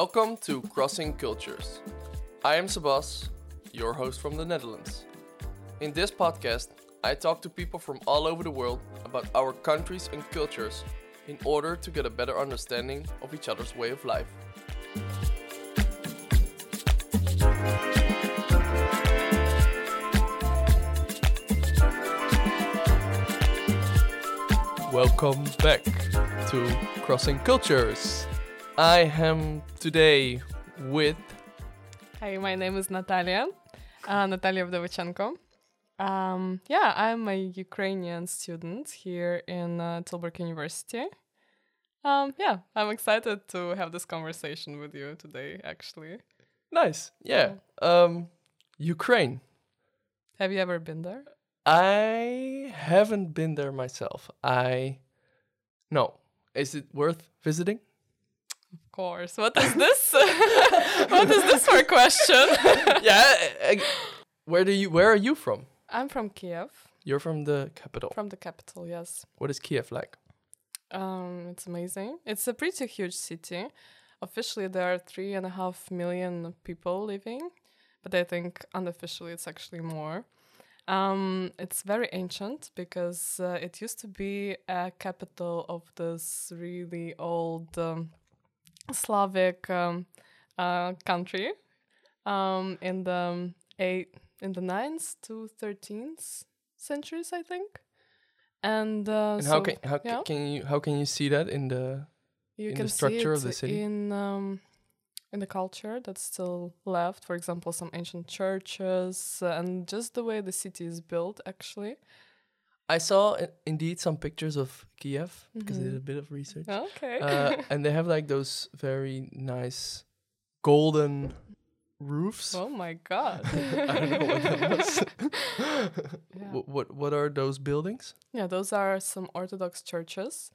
Welcome to Crossing Cultures. I am Sebas, your host from the Netherlands. In this podcast, I talk to people from all over the world about our countries and cultures in order to get a better understanding of each other's way of life. Welcome back to Crossing Cultures. I am today with Hi, my name is Nataliia, uh, Nataliia Vdovichenko. Um, yeah, I'm a Ukrainian student here in uh, Tilburg University. Um, yeah, I'm excited to have this conversation with you today, actually. nice, yeah, um, Ukraine. Have you ever been there? I haven't been there myself. I no. Is it worth visiting? Of course. What is this? what is this for a question? yeah. Where do you? Where are you from? I'm from Kiev, You're from the capital. from the capital, yes. What is Kiev like? Um, it's amazing. It's a pretty huge city. Officially, there are three and a half million people living, but I think unofficially it's actually more. Um, it's very ancient because uh, it used to be a capital of this really old um, Slavic um, uh, country um, in the eight in the ninth to thirteenth centuries, I think. And, uh, And how can how yeah. can you how can you see that in the you in the can structure of the city? in um, in the culture that's still left. For example, some ancient churches uh, and just the way the city is built. Actually, I saw i- indeed some pictures of Kiev because I did a bit of research. okay. uh, and they have like those very nice golden roofs. oh my god! I don't know what that was. Yeah. Wh- what what are those buildings? Yeah, those are some Orthodox churches,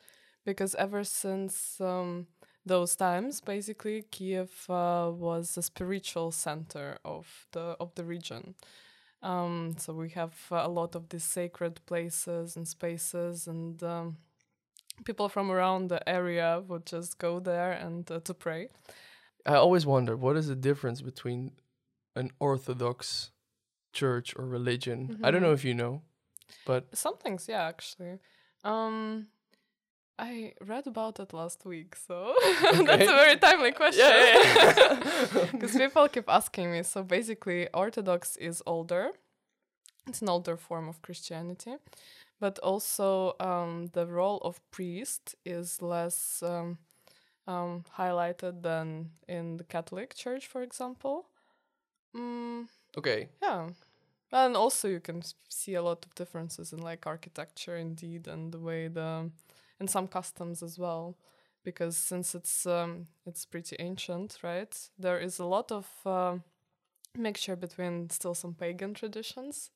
because ever since um, those times, basically, Kiev uh, was a spiritual center of the of the region. Um, so we have uh, a lot of these sacred places and spaces, and um, people from around the area would just go there and uh, to pray. I always wonder what is the difference between an Orthodox church or religion. I don't know Mhm. if you know, but Some things, yeah, actually. Um, I read about it last week, so Okay. that's a very timely question. yeah. Because people keep asking me. So basically, Orthodox is older. It's an older form of Christianity, but also um, the role of priest is less um, um, highlighted than in the Catholic Church, for example. Mm, okay. yeah. And also you can see a lot of differences in like architecture indeed and the way the and some customs as well because since it's um it's pretty ancient, right? There is a lot of uh, mixture between still some pagan traditions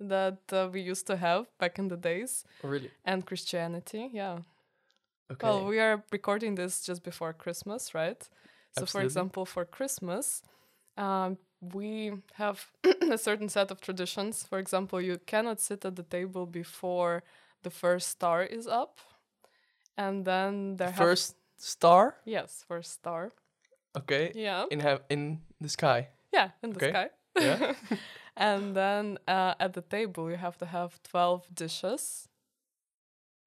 that uh, we used to have back in the days Really? and Christianity. Yeah. Okay. Well, we are recording this just before Christmas, right? So, for example, for Christmas, um, we have a certain set of traditions. For example, you cannot sit at the table before the first star is up, and then there have- First star. yes, first star, Okay. yeah, In have in the sky. yeah, in the Okay. sky. Yeah. and then uh, at the table you have to have twelve dishes,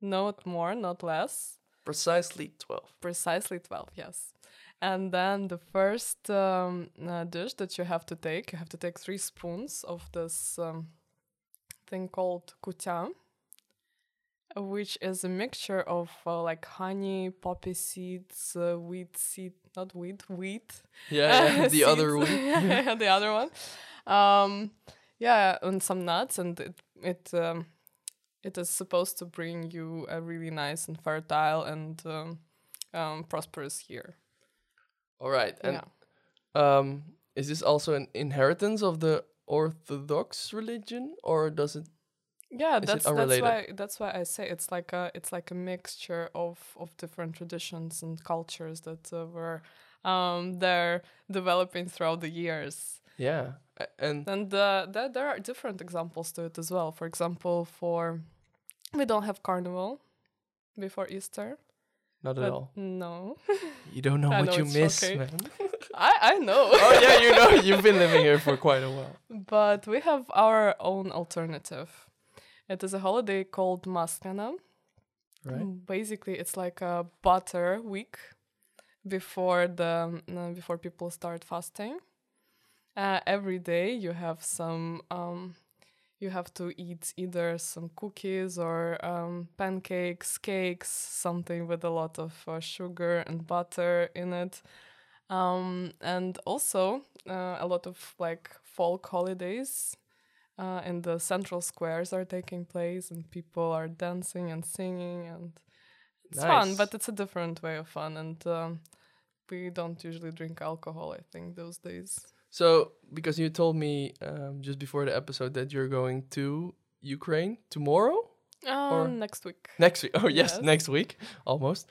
not more, not less. Precisely twelve. precisely 12 yes and then the first um, uh, dish that you have to take you have to take three spoons of this um, thing called kutya which is a mixture of uh, like honey poppy seeds uh, wheat seed not wheat wheat Yeah. yeah. the other yeah, the other one um yeah and some nuts and it it um, it is supposed to bring you a really nice and fertile and um, um, prosperous year. All right. And yeah. um, is this also an inheritance of the Orthodox religion, or does it? Yeah, Is that's that's why that's why I say it's like a it's like a mixture of of different traditions and cultures that uh, were um they're developing throughout the years. Yeah. And And uh, there there are different examples to it as well. For example, for we don't have carnival before Easter. Not at but all. no. You don't know what know you miss, shocking. man. I I know. oh yeah, you know. You've been living here for quite a while. but we have our own alternative. It is a holiday called Maslyana. Right. Mm, Basically, it's like a butter week before the uh, before people start fasting. Uh, every day you have some um, you have to eat either some cookies or um, pancakes, cakes, something with a lot of uh, sugar and butter in it. Um, and also uh, a lot of like folk holidays uh, in the central squares are taking place and people are dancing and singing and it's fun but it's a different way of fun and um, we don't usually drink alcohol i think those days So, because you told me um, just before the episode that you're going to Ukraine tomorrow, um, Or- next week next week. Oh yes, Yes. next week, almost.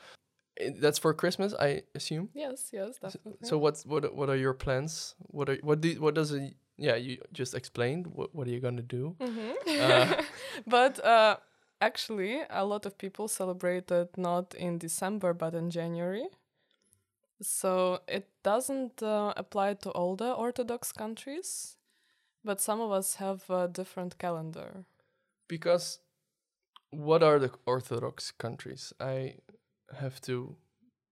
I- That's for Christmas, I assume. yes yes definitely So what's what what are your plans? What are what do what does a yeah you just explained what what are you gonna do? Mhm. Uh, but uh, actually, a lot of people celebrate it not in December but in January. So it doesn't uh, apply to all the Orthodox countries, but some of us have a different calendar. Because what are the Orthodox countries? I have to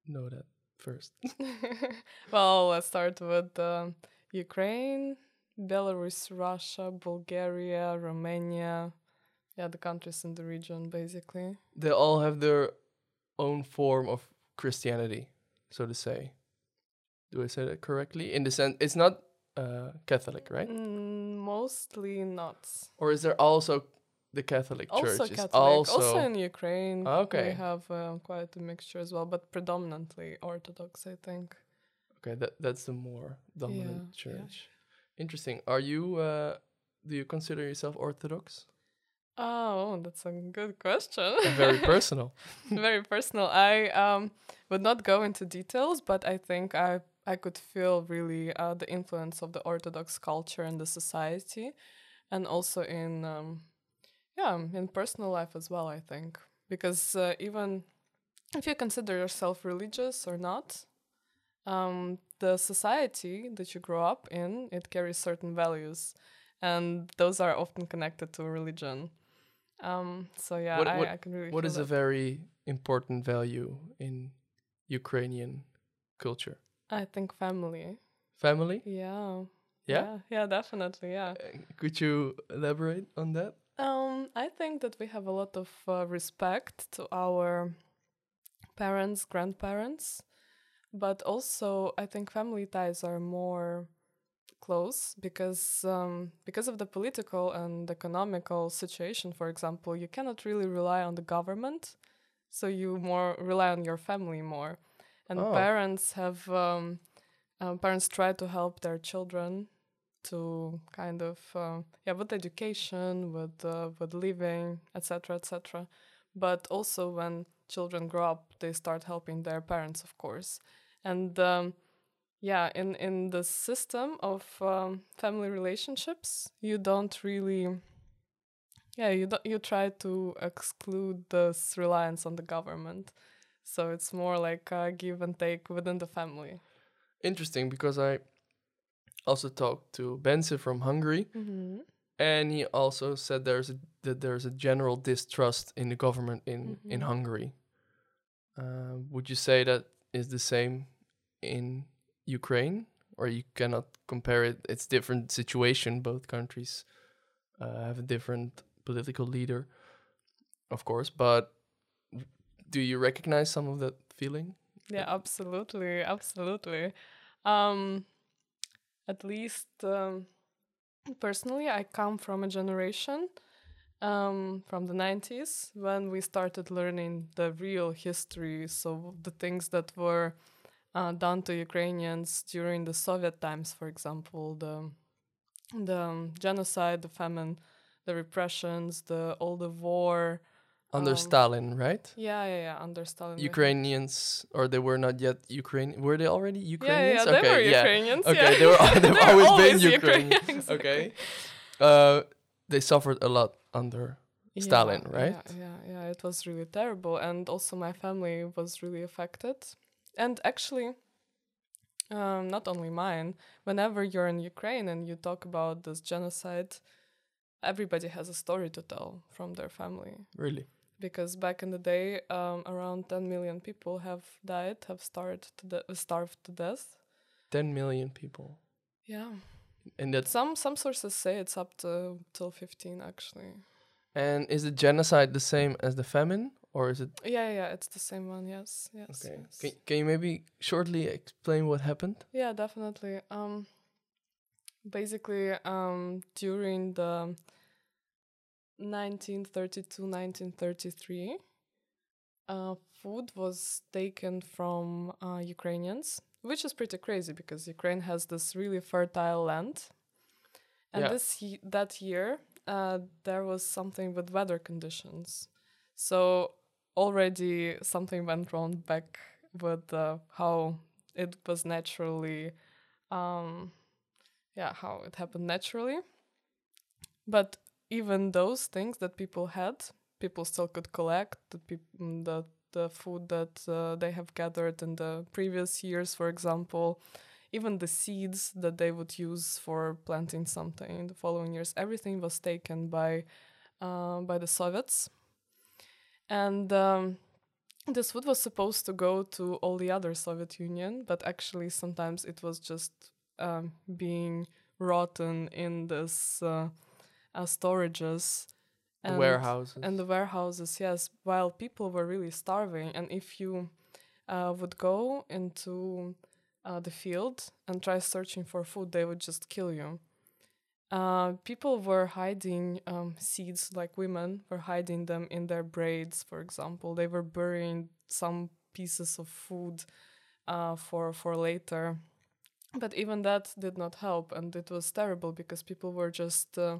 know that first. well, let's start with um Ukraine, Belarus, Russia, Bulgaria, Romania. Yeah, the countries in the region, basically. they all have their own form of Christianity, so to say. Do I say that correctly? In the sense, it's not uh, Catholic, right? Mm, mostly not. Or is there also the Catholic Also Church? is Catholic. Also, Also, in Ukraine. Okay. We have uh, quite a mixture as well, but predominantly Orthodox, I think. okay, that that's the more dominant Yeah, yeah. Interesting. Are you? Uh, do you consider yourself Orthodox? Oh, that's a good question. Very personal. Very personal. I um would not go into details, but I think I I could feel really uh, the influence of the Orthodox culture in the society, and also in um, yeah in personal life as well. I think because uh, even if you consider yourself religious or not, um, the society that you grow up in it carries certain values, and those are often connected to religion. Um, so yeah, What- I, what- I can really. What is a very important value in Ukrainian culture? I think family. Family. Yeah. Yeah? Yeah, yeah, definitely. Yeah. Uh, Could you elaborate on that? Um, I think that we have a lot of uh, respect to our parents, grandparents, but also I think family ties are more close because um, because of the political and economical situation. For example, you cannot really rely on the government, so you more rely on your family more, and Oh. parents have um, uh, parents try to help their children to kind of uh, yeah with education with uh, with living etc etc but also when children grow up they start helping their parents of course and um, yeah in in the system of um, family relationships you don't really yeah you don't you try to exclude this reliance on the government so it's more like a give and take within the family Interesting, because I also talked to Benze from Hungary, mm-hmm. and he also said there's a, that there's a general distrust in the government in in Mhm. Hungary. Uh, would you say that is the same in Ukraine, or you cannot compare it? It's different situation. Both countries uh, have a different political leader, of course. But do you recognize some of that feeling? Yeah, absolutely, absolutely. Um, at least um, personally, I come from a generation um, from the 90s when we started learning the real history, so the things that were uh, done to Ukrainians during the Soviet times, for example, the the um, genocide, the famine, the repressions, the all the war. Under Um, Stalin, right? Yeah, yeah, yeah. Under Stalin. Ukrainians, or they were not yet Ukraine. Were they already Yeah, yeah, Ukrainians? yeah, they were yeah. Ukrainians. Okay, yeah. they were. They've They're always been always Ukrainian. Ukrainians, Okay. Uh, they suffered a lot under Stalin, right? Yeah, yeah, yeah. it was really terrible, and also my family was really affected. And actually, um, not only mine. Whenever you're in Ukraine and you talk about this genocide, everybody has a story to tell from their family. Really? Because back in the day, um, around 10 million people have died, have starved to, de- starved to death. 10 million people. Yeah. And that Some some sources say it's up to till 15 actually. and is the genocide the same as the famine or is it Yeah, yeah, it's the same one. Yes, yes. okay? yes. Can, can you maybe shortly explain what happened? Yeah, definitely. Um, basically, um, during the 1932-1933, uh, food was taken from uh, Ukrainians, which is pretty crazy because Ukraine has this really fertile land, and Yeah. this that year uh, there was something with weather conditions, so already something went wrong back with uh, how it was naturally um yeah how it happened naturally. But even those things that people had people still could collect the peop- mm, the the food that uh, they have gathered in the previous years for example even the seeds that they would use for planting something in the following years everything was taken by uh, by the soviets and um, this food was supposed to go to all the other Soviet Union, but actually sometimes it was just um, being rotten in this uh, uh, storages The and- warehouses. and the warehouses. Yes, while people were really starving, and if you uh, would go into uh, the field and try searching for food, they would just kill you. Uh, people were hiding um, seeds, like women were hiding them in their braids, for example. They were burying some pieces of food uh, for for later, but even that did not help, and it was terrible because people were just uh,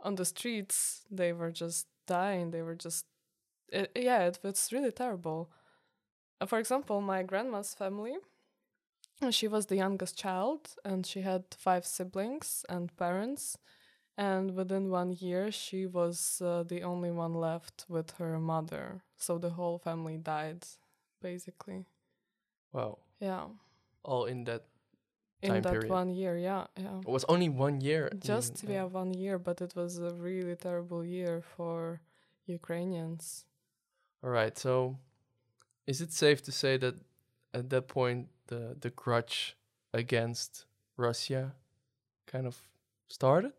on the streets. They were just dying. They were just it, yeah, it, it's really terrible. Uh, for example, my grandma's family she was the youngest child and she had five siblings and parents and within one year she was uh, the only one left with her mother so the whole family died basically wow. yeah All in that. in that period. one year yeah yeah It was only one year. just even, yeah uh, one year but it was a really terrible year for ukrainians All right. So, is it safe to say that at that point the the grudge against Russia kind of started?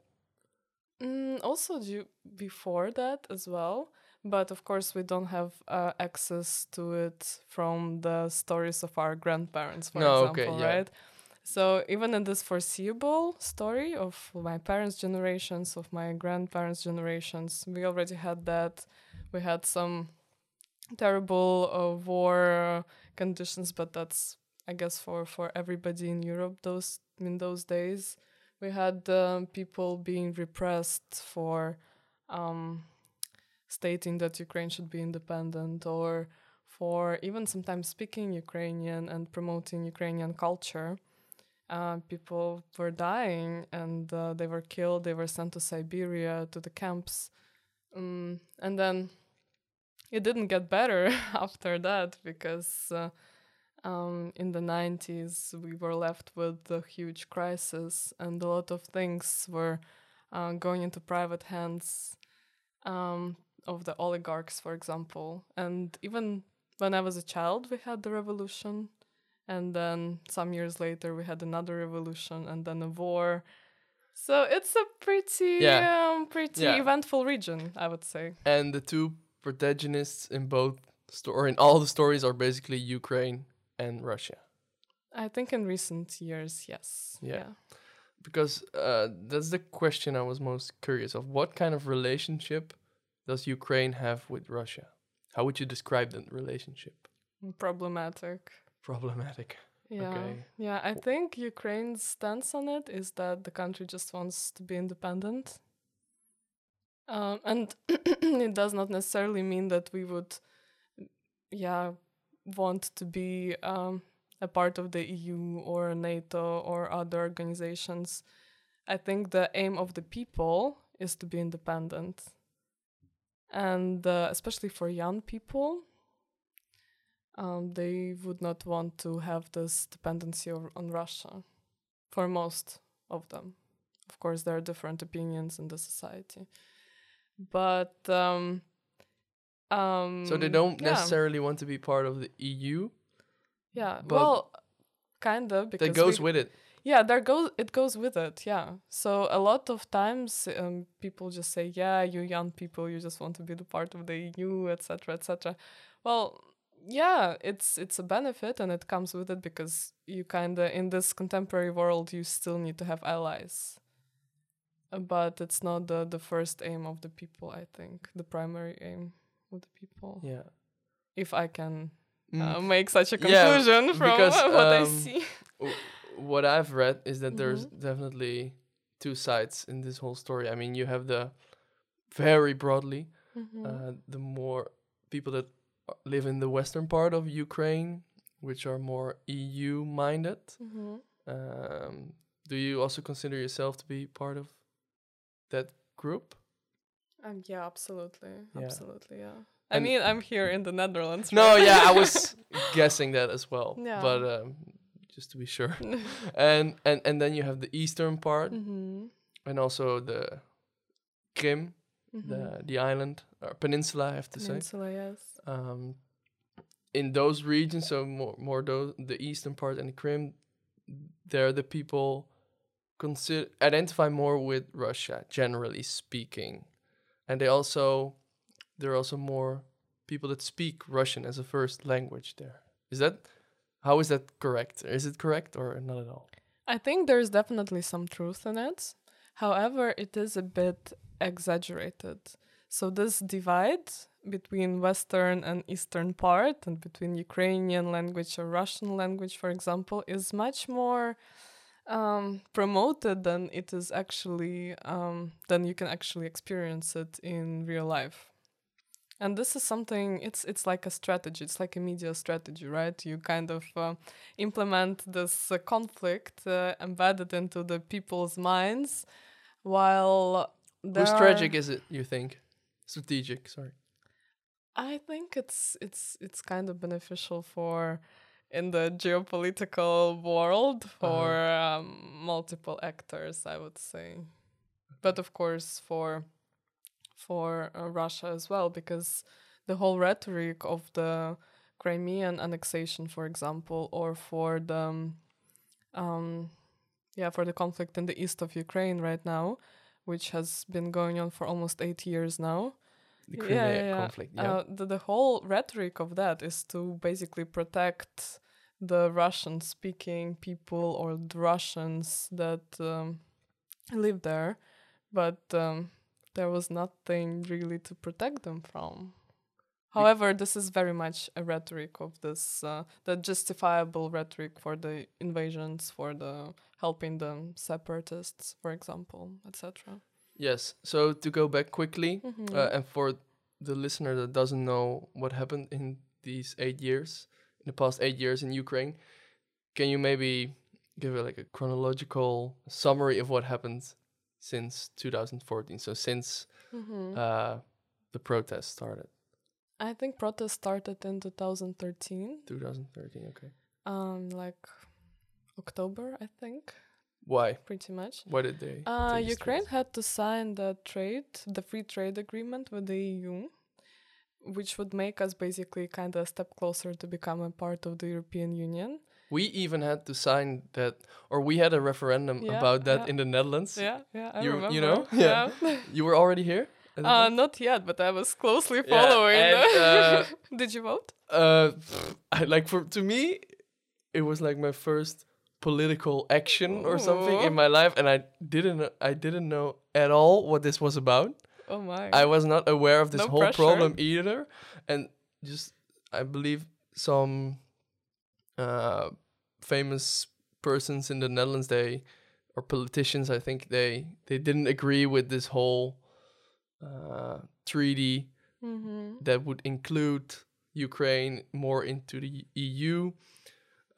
Mm, also, due before that as well, but of course we don't have uh, access to it from the stories of our grandparents, for No, okay, example, yeah. right? So even in this foreseeable story of my parents' generations, of my grandparents' generations, we already had that. We had some terrible uh, war conditions, but that's I guess for for everybody in Europe those in those days we had um, people being repressed for um, stating that Ukraine should be independent or for even sometimes speaking Ukrainian and promoting Ukrainian culture. Uh, people were dying and uh, they were killed, they were sent to Siberia, to the camps. Um, and then it didn't get better after that because uh, um, in the 90s we were left with a huge crisis and a lot of things were uh, going into private hands um, of the oligarchs for example and even when i was a child we had the revolution and then some years later we had another revolution and then a war so it's a pretty Yeah. um, pretty Yeah. eventful region i would say And the two protagonists in both story in all the stories are basically Ukraine and Russia. i think in recent years yes Yeah. Because uh, that's the question I was most curious of. What kind of relationship does Ukraine have with Russia? How would you describe that relationship? problematic Problematic. Yeah. Okay. Yeah, I think Ukraine's stance on it is that the country just wants to be independent. Um, and it does not necessarily mean that we would, yeah, want to be um, a part of the EU or NATO or other organizations. I think the aim of the people is to be independent. and uh, especially for young people, um, they would not want to have this dependency on Russia. For most of them, of course, there are different opinions in the society, but um, um, So they don't yeah. necessarily want to be part of the EU. Yeah, but well, kind of because That goes we- with it. yeah there goes it goes with it yeah so a lot of times um, people just say yeah you young people you just want to be the part of the eu etc etc well yeah it's it's a benefit and it comes with it because you kind of in this contemporary world you still need to have allies but it's not the the first aim of the people i think the primary aim of the people Yeah. if i can Mm. uh, make such a Yeah, conclusion from because, what i um, see what I've read is that there's Mm-hmm. definitely two sides in this whole story. I mean, you have the very broadly, Mhm. uh, the more people that uh, live in the western part of Ukraine, which are more EU minded. Mhm. Um, do you also consider yourself to be part of that group? Um, yeah, absolutely, Yeah. absolutely, yeah. I And- mean, I'm here in the Netherlands. No, right? yeah, I was guessing that as well. Yeah. But um, just to be sure. and and and then you have the eastern part mm-hmm. and also the Krim, Mm-hmm. the the island or peninsula, I have to say. Peninsula, yes. Um, in those regions, so more more those the eastern part and the Krim, there the people consider identify more with Russia, generally speaking, and they also there are also more people that speak Russian as a first language there. Is that how is that correct? Is it correct or not at all? I think there's definitely some truth in it. However, it is a bit exaggerated. So this divide between western and eastern part and between Ukrainian language or Russian language, for example, is much more um, promoted than it is actually um, than you can actually experience it in real life. And this is something. It's it's like a strategy. It's like a media strategy, right? You kind of uh, implement this uh, conflict uh, embedded into the people's minds, while are- strategic is it? You think? Strategic. Sorry. I think it's it's it's kind of beneficial for in the geopolitical world for um, multiple actors, I would say, but of course for for uh, Russia as well, because the whole rhetoric of the Crimean annexation, for example, or for the um, um, yeah for the conflict in the east of Ukraine right now, which has been going on for almost eight years now. The Yeah, Crimea yeah, yeah. conflict. Yeah. Uh, the, the whole rhetoric of that is to basically protect the Russian speaking people or the Russians that um, live there, but um, there was nothing really to protect them from. However, this is very much a rhetoric of this, uh, the justifiable rhetoric for the invasions, for the helping the separatists, for example, etc. yes. So to go back quickly, Mhm. uh, and for the listener that doesn't know what happened in these eight years, in the past eight years in Ukraine, can you maybe give a, like a chronological summary of what happened since 2014? So since Mhm. uh, the protest started, I think protests started in 2013, 2013. Okay. um, like October, I think, Why? pretty much. Why did they? Uh, Ukraine had to sign the trade, the free trade agreement with the EU, which would make us basically kind of a step closer to become a part of the European Union. We even had to sign that, or we had a referendum Yeah, about that yeah. in the Netherlands. Yeah, yeah, I You- remember. you know? yeah. You were already here. uh, not yet, but I was closely following. and, uh, Did you vote? uh, I like for to me, it was like my first political action or something Ooh. in my life, and I didn't I didn't know at all what this was about. Oh my. I was not aware of this No whole pressure. problem either, and just I believe some uh, famous persons in the Netherlands they or politicians I think they they didn't agree with this whole uh, treaty mm-hmm. that would include Ukraine more into the EU.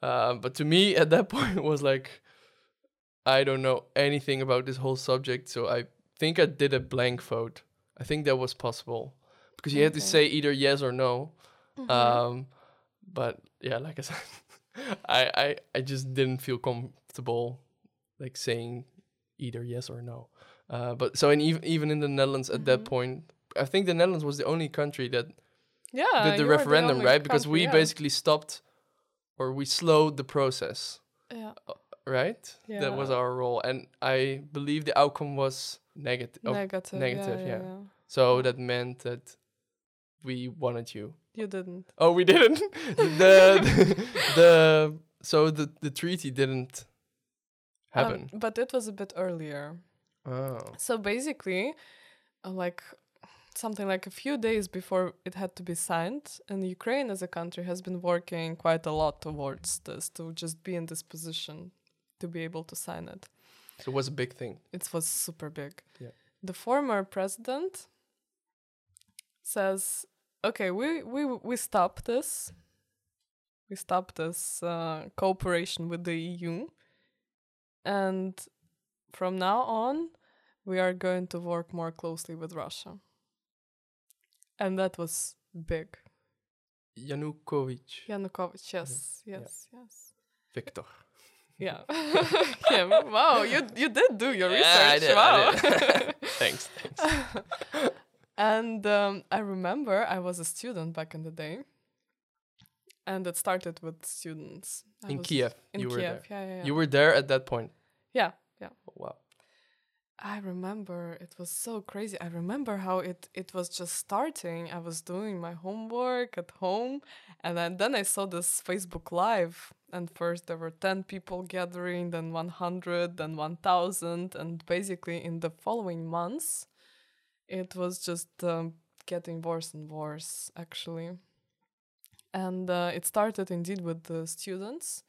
Uh, but to me, at that point, it was like, I don't know anything about this whole subject, so I think I did a blank vote. I think that was possible, because you had to say either yes or no. Mhm. Um, but yeah, like I said, I, I I just didn't feel comfortable like saying either yes or no. Uh, but so in even even in the Netherlands at that Mhm. point, I think the Netherlands was the only country that yeah, did the referendum, only right? Because country, we yeah. basically stopped or we slowed the process, yeah, right? That was our role, and I believe the outcome was negative. negative. negative, yeah, yeah. yeah. So that meant that we wanted you. You didn't. Oh, we didn't. the, the so the the treaty didn't Um, happen. but it was a bit earlier. oh, So basically, uh, like something like a few days before it had to be signed, and Ukraine as a country has been working quite a lot towards this to just be in this position to be able to sign it. so it was a big thing. It was super big. Yeah. The former president says, "Okay, we we we stop this. We stop this uh, cooperation with the EU, and from now on, we are going to work more closely with Russia." And that was big. Yanukovych, Yanukovych, yes, Yeah. yes, yes. Victor. Yeah. Wow, you you did do your Yeah, I research. did, wow. Thanks. Thanks. and um, I remember I was a student back in the day, and it started with students I In Kiev, In you were Kiev, there. yeah, yeah, yeah. You were there at that point. yeah, yeah. Oh, wow. I remember it was so crazy. I remember how it it was just starting. I was doing my homework at home, and then, then I saw this Facebook Live. And first there were ten people gathering, then one hundred, then one thousand, and basically in the following months, it was just um, getting worse and worse actually. And uh, it started indeed with the students,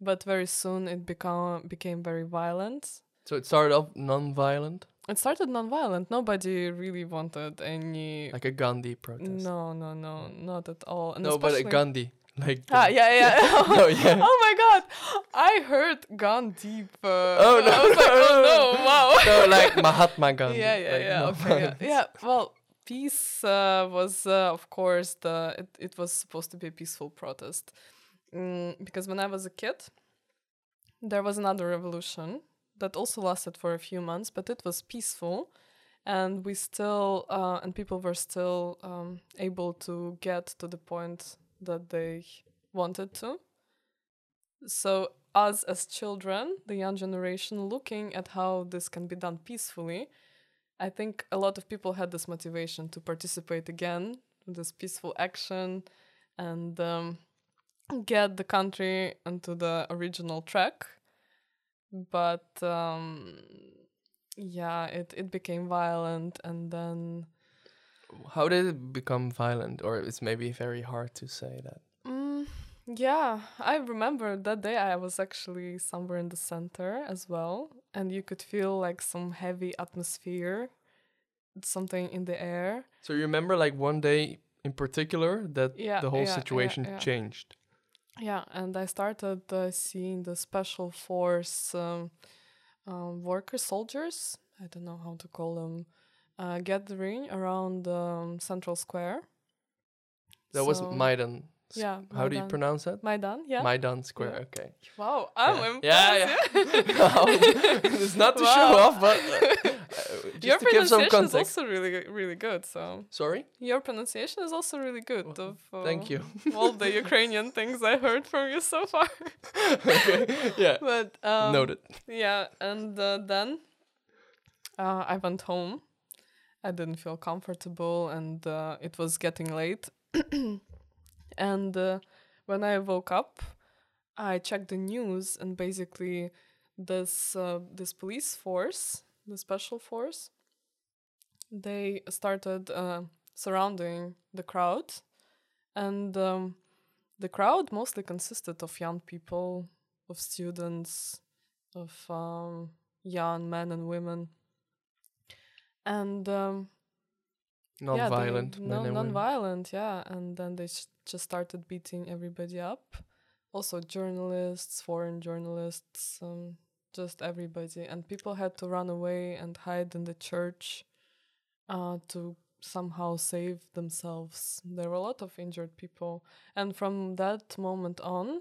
but very soon it become became very violent So it started off non-violent, it started non-violent. Nobody really wanted any. like a Gandhi protest. no, no, no, not at all. And no, but a Gandhi, like. Ah, yeah, yeah. no, yeah. oh my god, I heard deep. Uh, Oh, no, I was like, oh no, no, wow. no, like Mahatma Gandhi. yeah, yeah, like yeah. no Okay, yeah. yeah. Well, peace uh, was, uh, of course, the it, it was supposed to be a peaceful protest, mm, because when I was a kid, there was another revolution that also lasted for a few months, but it was peaceful, and we still uh, and people were still um, able to get to the point that they wanted to. So us as children, the young generation, looking at how this can be done peacefully, I think a lot of people had this motivation to participate again in this peaceful action and um, get the country onto the original track. But um, yeah, it, it became violent and then. How did it become violent? Or it's maybe very hard to say that. Mm, yeah, I remember that day I was actually somewhere in the center as well, and you could feel like some heavy atmosphere, something in the air. So you remember like one day in particular that Yeah, the whole yeah, situation yeah. changed. Yeah, and I started uh, seeing the special force um, um, worker soldiers, I don't know how to call them, uh, gathering around um, Central Square. That was So- Maidan. Yeah, How do you pronounce that? Maidan, yeah. Maidan Square. Okay. wow, I'm yeah. impressed. Yeah, yeah. it's not to show off, but uh, uh, just Your to give some pronunciation is also really, really good. So Sorry. your pronunciation is also really good. Well, Of uh, Thank you. all the Ukrainian things I heard from you so far. okay. Yeah. But um, Noted. Yeah, and uh, then uh, I went home. I didn't feel comfortable, and uh, it was getting late. and uh, when I woke up, I checked the news, and basically, this uh, this police force, the special force, they started uh, surrounding the crowd, and um, the crowd mostly consisted of young people, of students, of um, young men and women. And um, yeah, Non-violent no, men and non-violent, yeah. And then they sh- just started beating everybody up. Also, journalists, foreign journalists, um, just everybody. And people had to run away and hide in the church uh, to somehow save themselves. There were a lot of injured people, and from that moment on,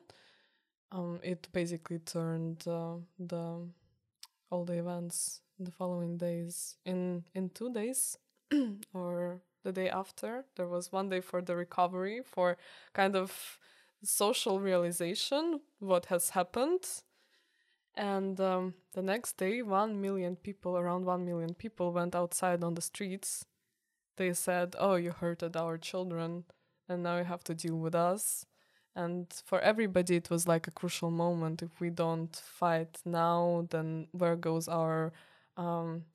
um, it basically turned uh, the all the events the following days in in two days or the day after. There was one day for the recovery for kind of social realization what has happened. And um, the next day 1 million people around 1 million people went outside on the streets. They said oh you hurted our children and now you have to deal with us. And for everybody it was like a crucial moment. If we don't fight now then where goes our um,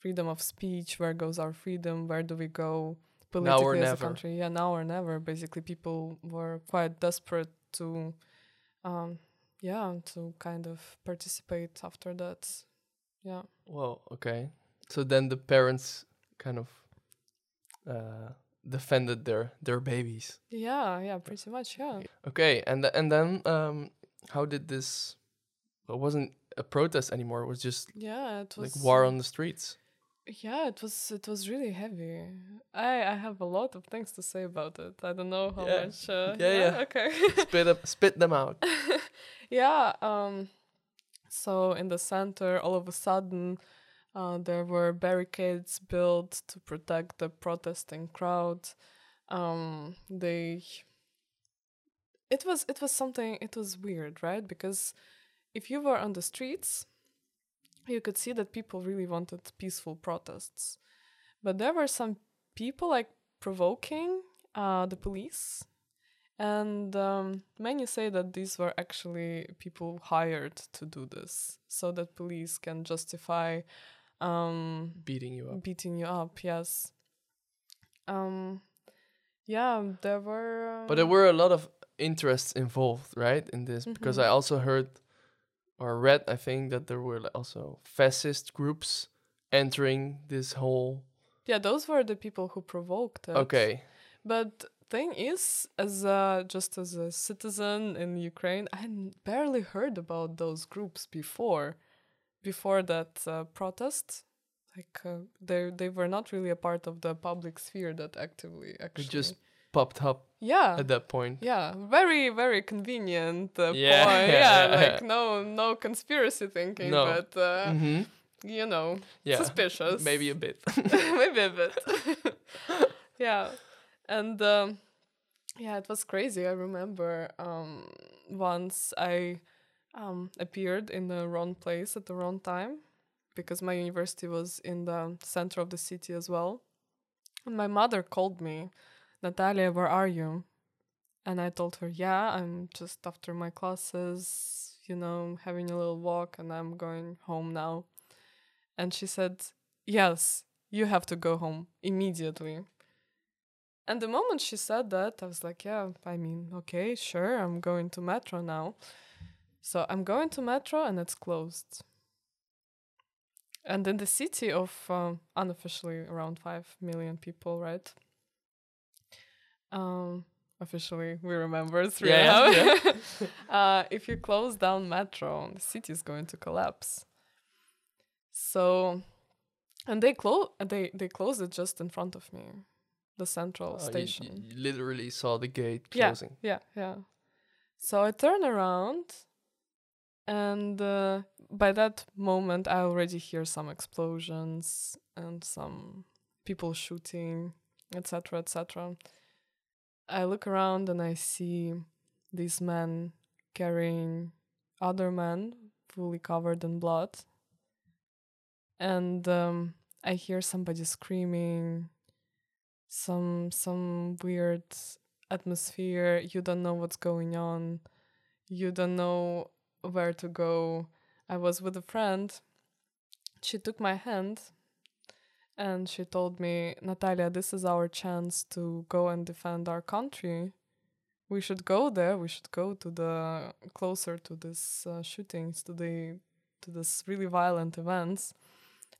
freedom of speech where goes our freedom where do we go politically Now or as never. a country yeah now or never basically people were quite desperate to um, yeah to kind of participate after that yeah well okay. So then the parents kind of uh, defended their their babies. yeah yeah pretty much yeah Okay, and th- and then um, how did this? It wasn't a protest anymore. It was just yeah it was like war on the streets. Yeah, it was it was really heavy. I I have a lot of things to say about it. I don't know how Yeah. much. Uh, Yeah, yeah. Okay. spit up, spit them out. yeah. Um. So in the center, all of a sudden, uh, there were barricades built to protect the protesting crowd. Um. They. It was it was something. It was weird, right? Because if you were on the streets, you could see that people really wanted peaceful protests. But there were some people like provoking uh, the police. And um, many say that these were actually people hired to do this, so that police can justify um, Beating you up. beating you up. Yes. Um, yeah, there were. But there um, were a lot of interests involved, right, in this because Mhm. I also heard or read, I think, that there were also fascist groups entering this whole. yeah, those were the people who provoked it. Okay, But thing is, as a, just as a citizen in Ukraine, I barely heard about those groups before, before that uh, protest. Like uh, they they were not really a part of the public sphere that actively actually. it just popped up yeah. at that point. yeah, very very convenient uh, Yeah, point. yeah, Yeah, like yeah. no no conspiracy thinking, No. but uh, hmm you know, Yeah, suspicious. maybe a bit. maybe a bit yeah and um, yeah it was crazy i remember um, once i um, appeared in the wrong place at the wrong time because my university was in the center of the city as well and my mother called me nataliia where are you and i told her yeah i'm just after my classes you know having a little walk and i'm going home now and she said yes you have to go home immediately. And the moment she said that, I was like, yeah, I mean, okay, sure, I'm going to metro now. So I'm going to metro and it's closed. And in the city of um, unofficially around 5 million people, right? Um, officially, we remember three and a Yeah, uh, if you close down metro, the city is going to collapse. So and they close they they closed it just in front of me the central Oh, station You, you literally saw the gate Yeah. closing. yeah yeah so i turn around and uh, by that moment i already hear some explosions and some people shooting etc etc i look around and i see these men carrying other men fully covered in blood and um, I hear somebody screaming, some some weird atmosphere. You don't know what's going on. You don't know where to go. I was with a friend. She took my hand and she told me, Nataliia, this is our chance to go and defend our country. We should go there. We should go to the closer to this uh, shootings, to the to this really violent events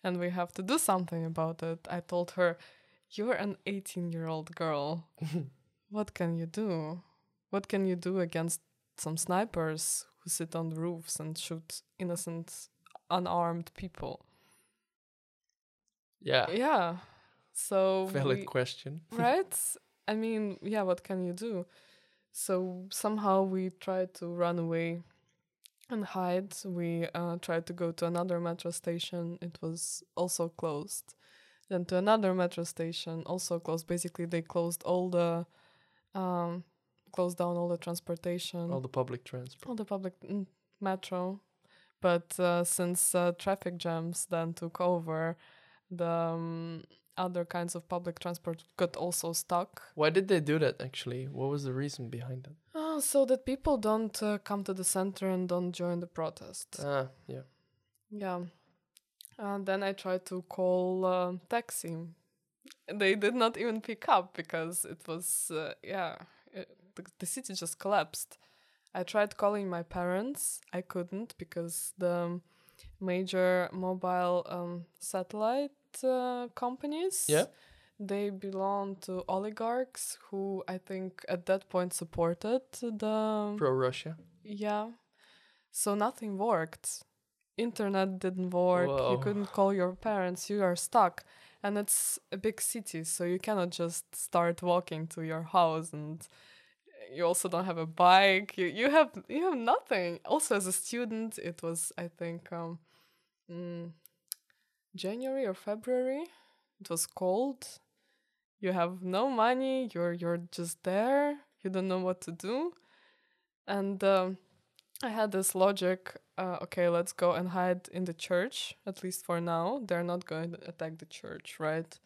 and we have to do something about it. I told her, You're an 18 year old girl. what can you do? What can you do against some snipers who sit on the roofs and shoot innocent, unarmed people? Yeah. Yeah. So Valid we- question. right? I mean, yeah, what can you do? So somehow we tried to run away and hide. We uh, tried to go to another metro station. It was also closed. Then to another metro station, also closed. Basically, they closed all the, um, closed down all the transportation All the public transport. all the public mm, metro but uh, since uh, traffic jams then took over the um, other kinds of public transport got also stuck Why did they do that actually? What was the reason behind that? oh, so that people don't uh, come to the center and don't join the protest Ah, yeah. yeah and then i tried to call uh, taxi they did not even pick up because it was uh, yeah it, the, the city just collapsed i tried calling my parents i couldn't because the major mobile um, satellite uh, companies Yeah. they belong to oligarchs who i think at that point supported the Pro Russia. yeah. So nothing worked. Internet didn't work. Whoa. You couldn't call your parents. You are stuck. And it's a big city, so you cannot just start walking to your house and you also don't have a bike. You you have you have nothing. Also as a student, it was I think um mm, January or February. It was cold. You have no money. You're you're just there. You don't know what to do. And um, I had this logic. Uh, okay, let's go and hide in the church. At least for now, they're not going to attack the church, right?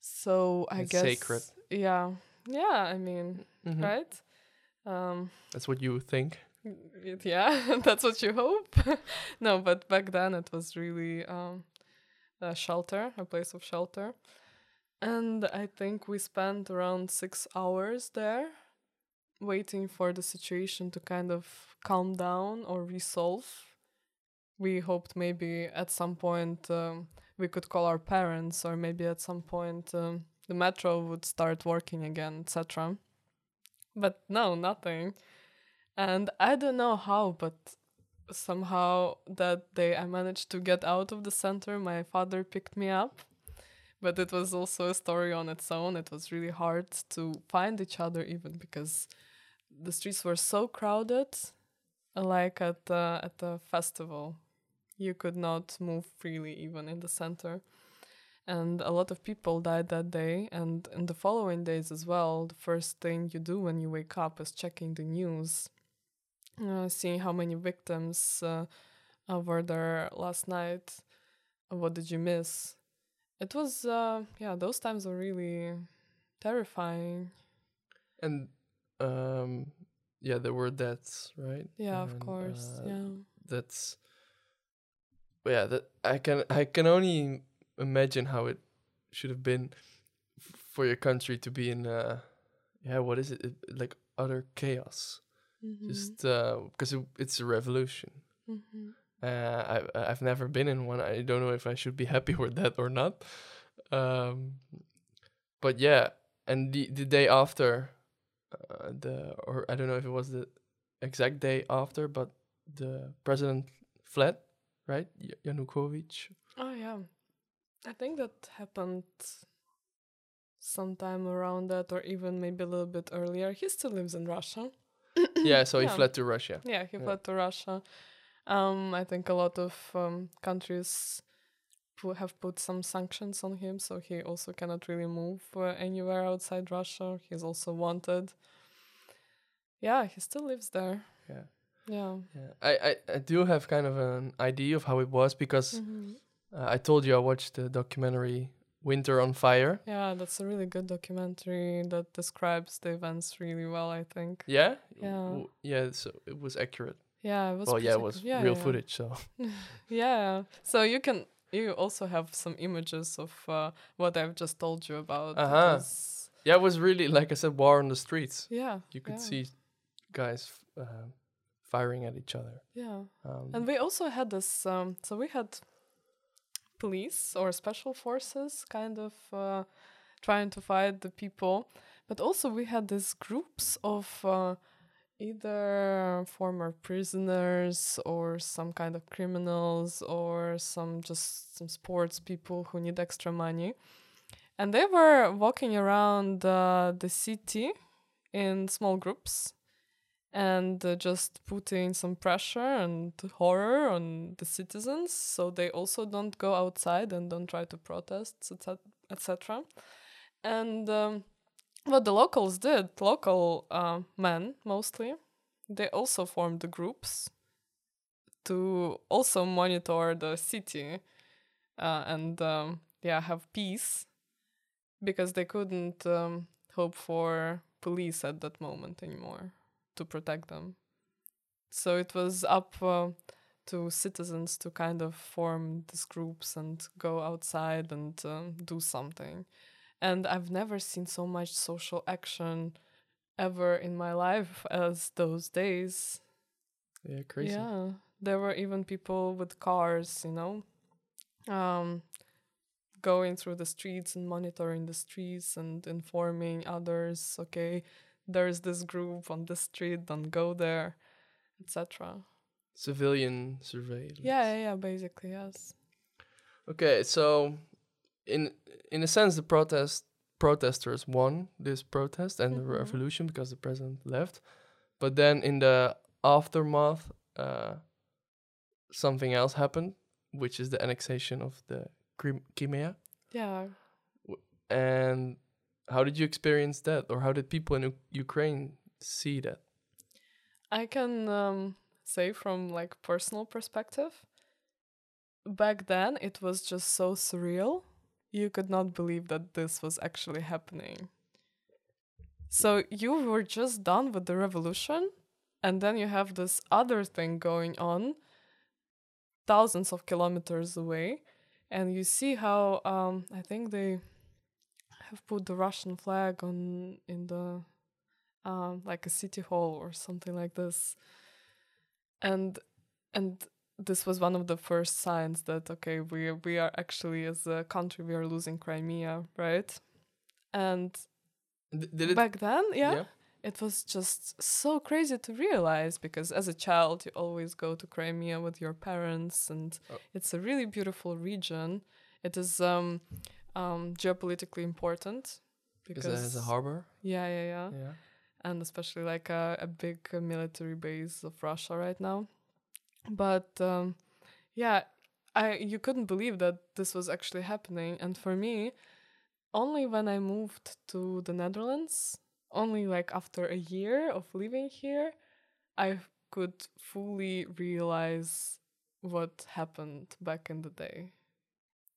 So I It's guess sacred. Yeah, yeah. I mean, Mhm. right? Um, That's what you think. yeah, that's what you hope. no, but back then it was really um, a shelter, a place of shelter. And I think we spent around six hours there waiting for the situation to kind of calm down or resolve. We hoped maybe at some point um, we could call our parents, or maybe at some point um, the metro would start working again, etc. But no, nothing. And I don't know how, but somehow that day I managed to get out of the center. My father picked me up, but it was also a story on its own. It was really hard to find each other, even because the streets were so crowded, like at the, at the festival. You could not move freely, even in the center. And a lot of people died that day, and in the following days as well. The first thing you do when you wake up is checking the news uh, seeing how many victims uh, were there last night. What did you miss? It was, uh, yeah, those times were really terrifying. And um, yeah, there were deaths, right? Yeah, of course. uh, yeah. That's yeah. That I can I can only imagine how it should have been f- for your country to be in uh yeah what is it, it like utter chaos Mhm, just uh because it, it's a revolution mhm. uh I I've never been in one I don't know if I should be happy with that or not um but yeah and the the day after uh, the or I don't know if it was the exact day after but the president fled right Y- Yanukovych Oh, yeah. I think that happened sometime around that, or even maybe a little bit earlier. He still lives in Russia. Yeah so he fled to Russia Yeah, he Yeah. fled to Russia. Um, I think a lot of um, countries pu- have put some sanctions on him, so he also cannot really move uh, anywhere outside Russia. He's also wanted. Yeah, he still lives there. yeah Yeah. yeah I, I I do have kind of an idea of how it was because Mhm. uh, I told you I watched the documentary Winter on Fire Yeah, that's a really good documentary that describes the events really well. I think. yeah Yeah. Yeah so it was accurate Yeah, it was. well yeah it was yeah, real yeah. footage so Yeah. So you can you also have some images of uh, what I've just told you about. Uh-huh. yeah it was really like I said war on the streets yeah. you could yeah, see guys f- uh, firing at each other. Yeah. Um, And we also had this. Um, so we had police or special forces kind of uh, trying to fight the people, but also we had these groups of uh, either former prisoners or some kind of criminals or some just some sports people who need extra money. and they were walking around uh, the city in small groups and uh, just putting some pressure and horror on the citizens so they also don't go outside and don't try to protest etc and um, what the locals did local uh, men mostly they also formed the groups to also monitor the city uh, and um, yeah have peace because they couldn't um, hope for police at that moment anymore to protect them. So it was up uh, to citizens to kind of form these groups and go outside and um, do something. And I've never seen so much social action ever in my life as those days. Yeah, crazy. Yeah, there were even people with cars, you know, um, going through the streets and monitoring the streets and informing others. Okay, there's this group on the street, don't go there, etc. Civilian surveillance. Yeah, yeah, yeah, basically, yes. Okay, so in in a sense, the protest protesters won this protest and Mm-hmm. the revolution because the president left, but then in the aftermath, uh, something else happened, which is the annexation of the Crim- Crimea. Yeah. And how did you experience that, or how did people in U- Ukraine see that? I can um, say from like personal perspective. Back then, it was just so surreal. You could not believe that this was actually happening. So you were just done with the revolution, and then you have this other thing going on, thousands of kilometers away, and you see how um, I think they have put the Russian flag on in the um, like a city hall or something like this. And and this was one of the first signs that okay, we we are actually as a country we are losing Crimea, right? And it? back then, yeah, it was just so crazy to realize because as a child you always go to Crimea with your parents and Oh. it's a really beautiful region. It is um, um, geopolitically important Because it has a harbor. yeah, yeah, yeah Yeah. and especially like a, a big uh, military base of Russia right now. But um, yeah, I you couldn't believe that this was actually happening, and for me, only when I moved to the Netherlands, only like after a year of living here, I could fully realize what happened back in the day.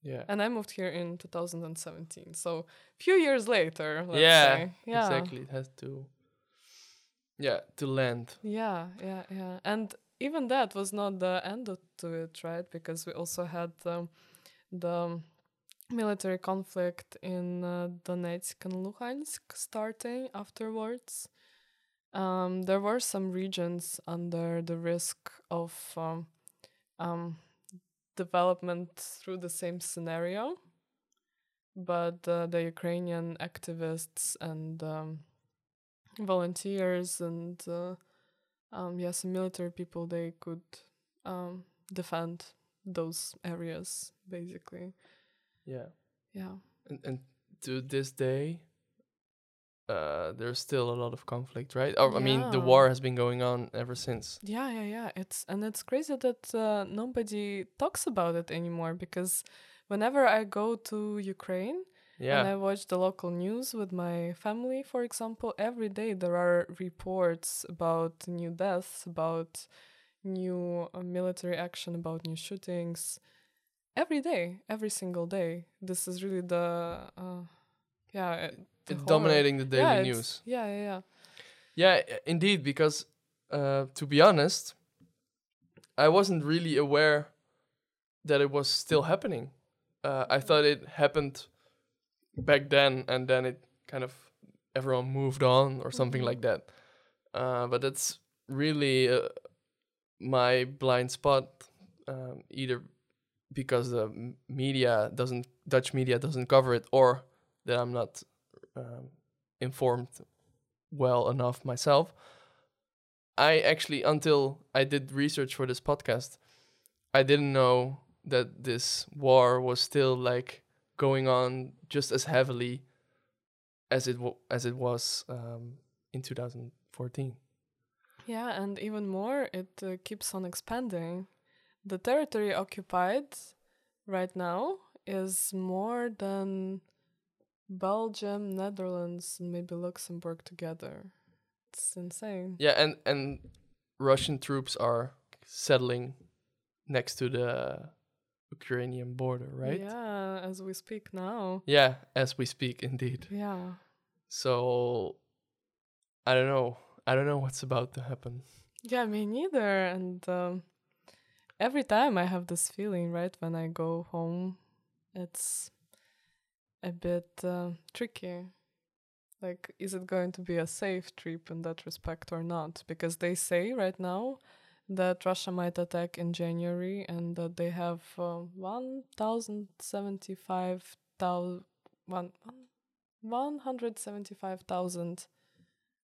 Yeah. And I moved here in 2017, so a few years later. Let's yeah, say. yeah, Exactly. It has to. Yeah, to land. Yeah, yeah, yeah. And even that was not the end of- to it, right? Because we also had um, the military conflict in uh, Donetsk and Luhansk starting afterwards. Um, there were some regions under the risk of um, um, development through the same scenario, but uh, the Ukrainian activists and um, volunteers and uh, um, some military people they could um, defend those areas basically. Yeah. Yeah. And, and to this day, uh, there's still a lot of conflict, right? Or I mean, the war has been going on ever since. Yeah, yeah, yeah. It's and it's crazy that uh, nobody talks about it anymore because whenever I go to Ukraine yeah. and I watch the local news with my family, for example, every day there are reports about new deaths, about new uh, military action, about new shootings. Every day, every single day. This is really the uh, yeah. It's dominating the daily yeah, news. Yeah, yeah, yeah. Yeah, indeed. Because uh, to be honest, I wasn't really aware that it was still happening. Uh, I thought it happened back then, and then it kind of everyone moved on or something Mhm. like that. Uh, but that's really uh, my blind spot, um, either because the media doesn't Dutch media doesn't cover it, or that I'm not um, informed well enough myself. I actually, until I did research for this podcast, I didn't know that this war was still like going on just as heavily as it as it was um, in 2014. Yeah, and even more, it uh, keeps on expanding. The territory occupied right now is more than Belgium, Netherlands, and maybe Luxembourg together. It's insane. Yeah, and and Russian troops are settling next to the Ukrainian border, right? Yeah, as we speak now. Yeah, as we speak, indeed. Yeah. So I don't know. I don't know what's about to happen. Yeah, me neither. And um, every time I have this feeling, right, when I go home, it's a bit uh, tricky. Like, is it going to be a safe trip in that respect or not? Because they say right now that Russia might attack in January and that they have uh, 1,075,000. 175,000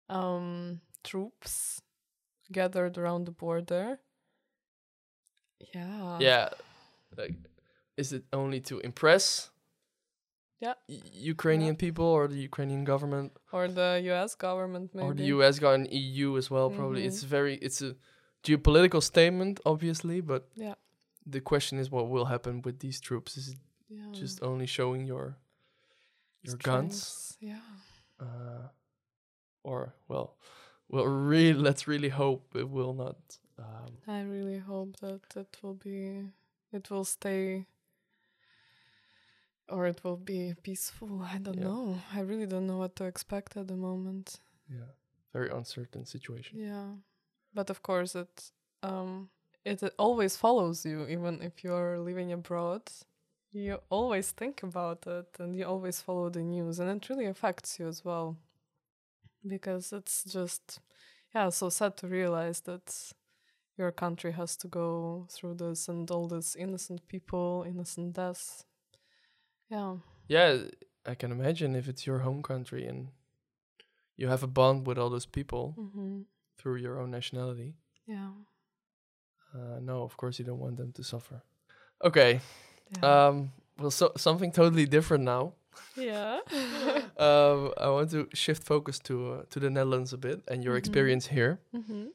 um, troops gathered around the border. Yeah. Yeah. Like is it only to impress Yeah. Ukrainian people or the Ukrainian government Or the US government, maybe. or the US government EU as well probably. Mhm. It's very it's a geopolitical statement obviously, but Yeah. the question is what will happen with these troops? Is it Yeah. just only showing your your guns Yeah. uh, or well well really let's really hope it will not um, I really hope that it will be, it will stay, or it will be peaceful. I don't Yeah. know. I really don't know what to expect at the moment. yeah very uncertain situation Yeah, but of course it um it uh, always follows you even if you're living abroad. You always think about it and you always follow the news and it really affects you as well. Because it's just yeah, so sad to realize that your country has to go through this and all these innocent people, innocent deaths. Yeah. yeah i can imagine if it's your home country and you have a bond with all those people Mm-hmm. through your own nationality Yeah. uh, no of course you don't want them to suffer okay Yeah. um well so something totally different now yeah. um i want to shift focus to uh, to the netherlands a bit and your Mhm. experience here mm-hmm.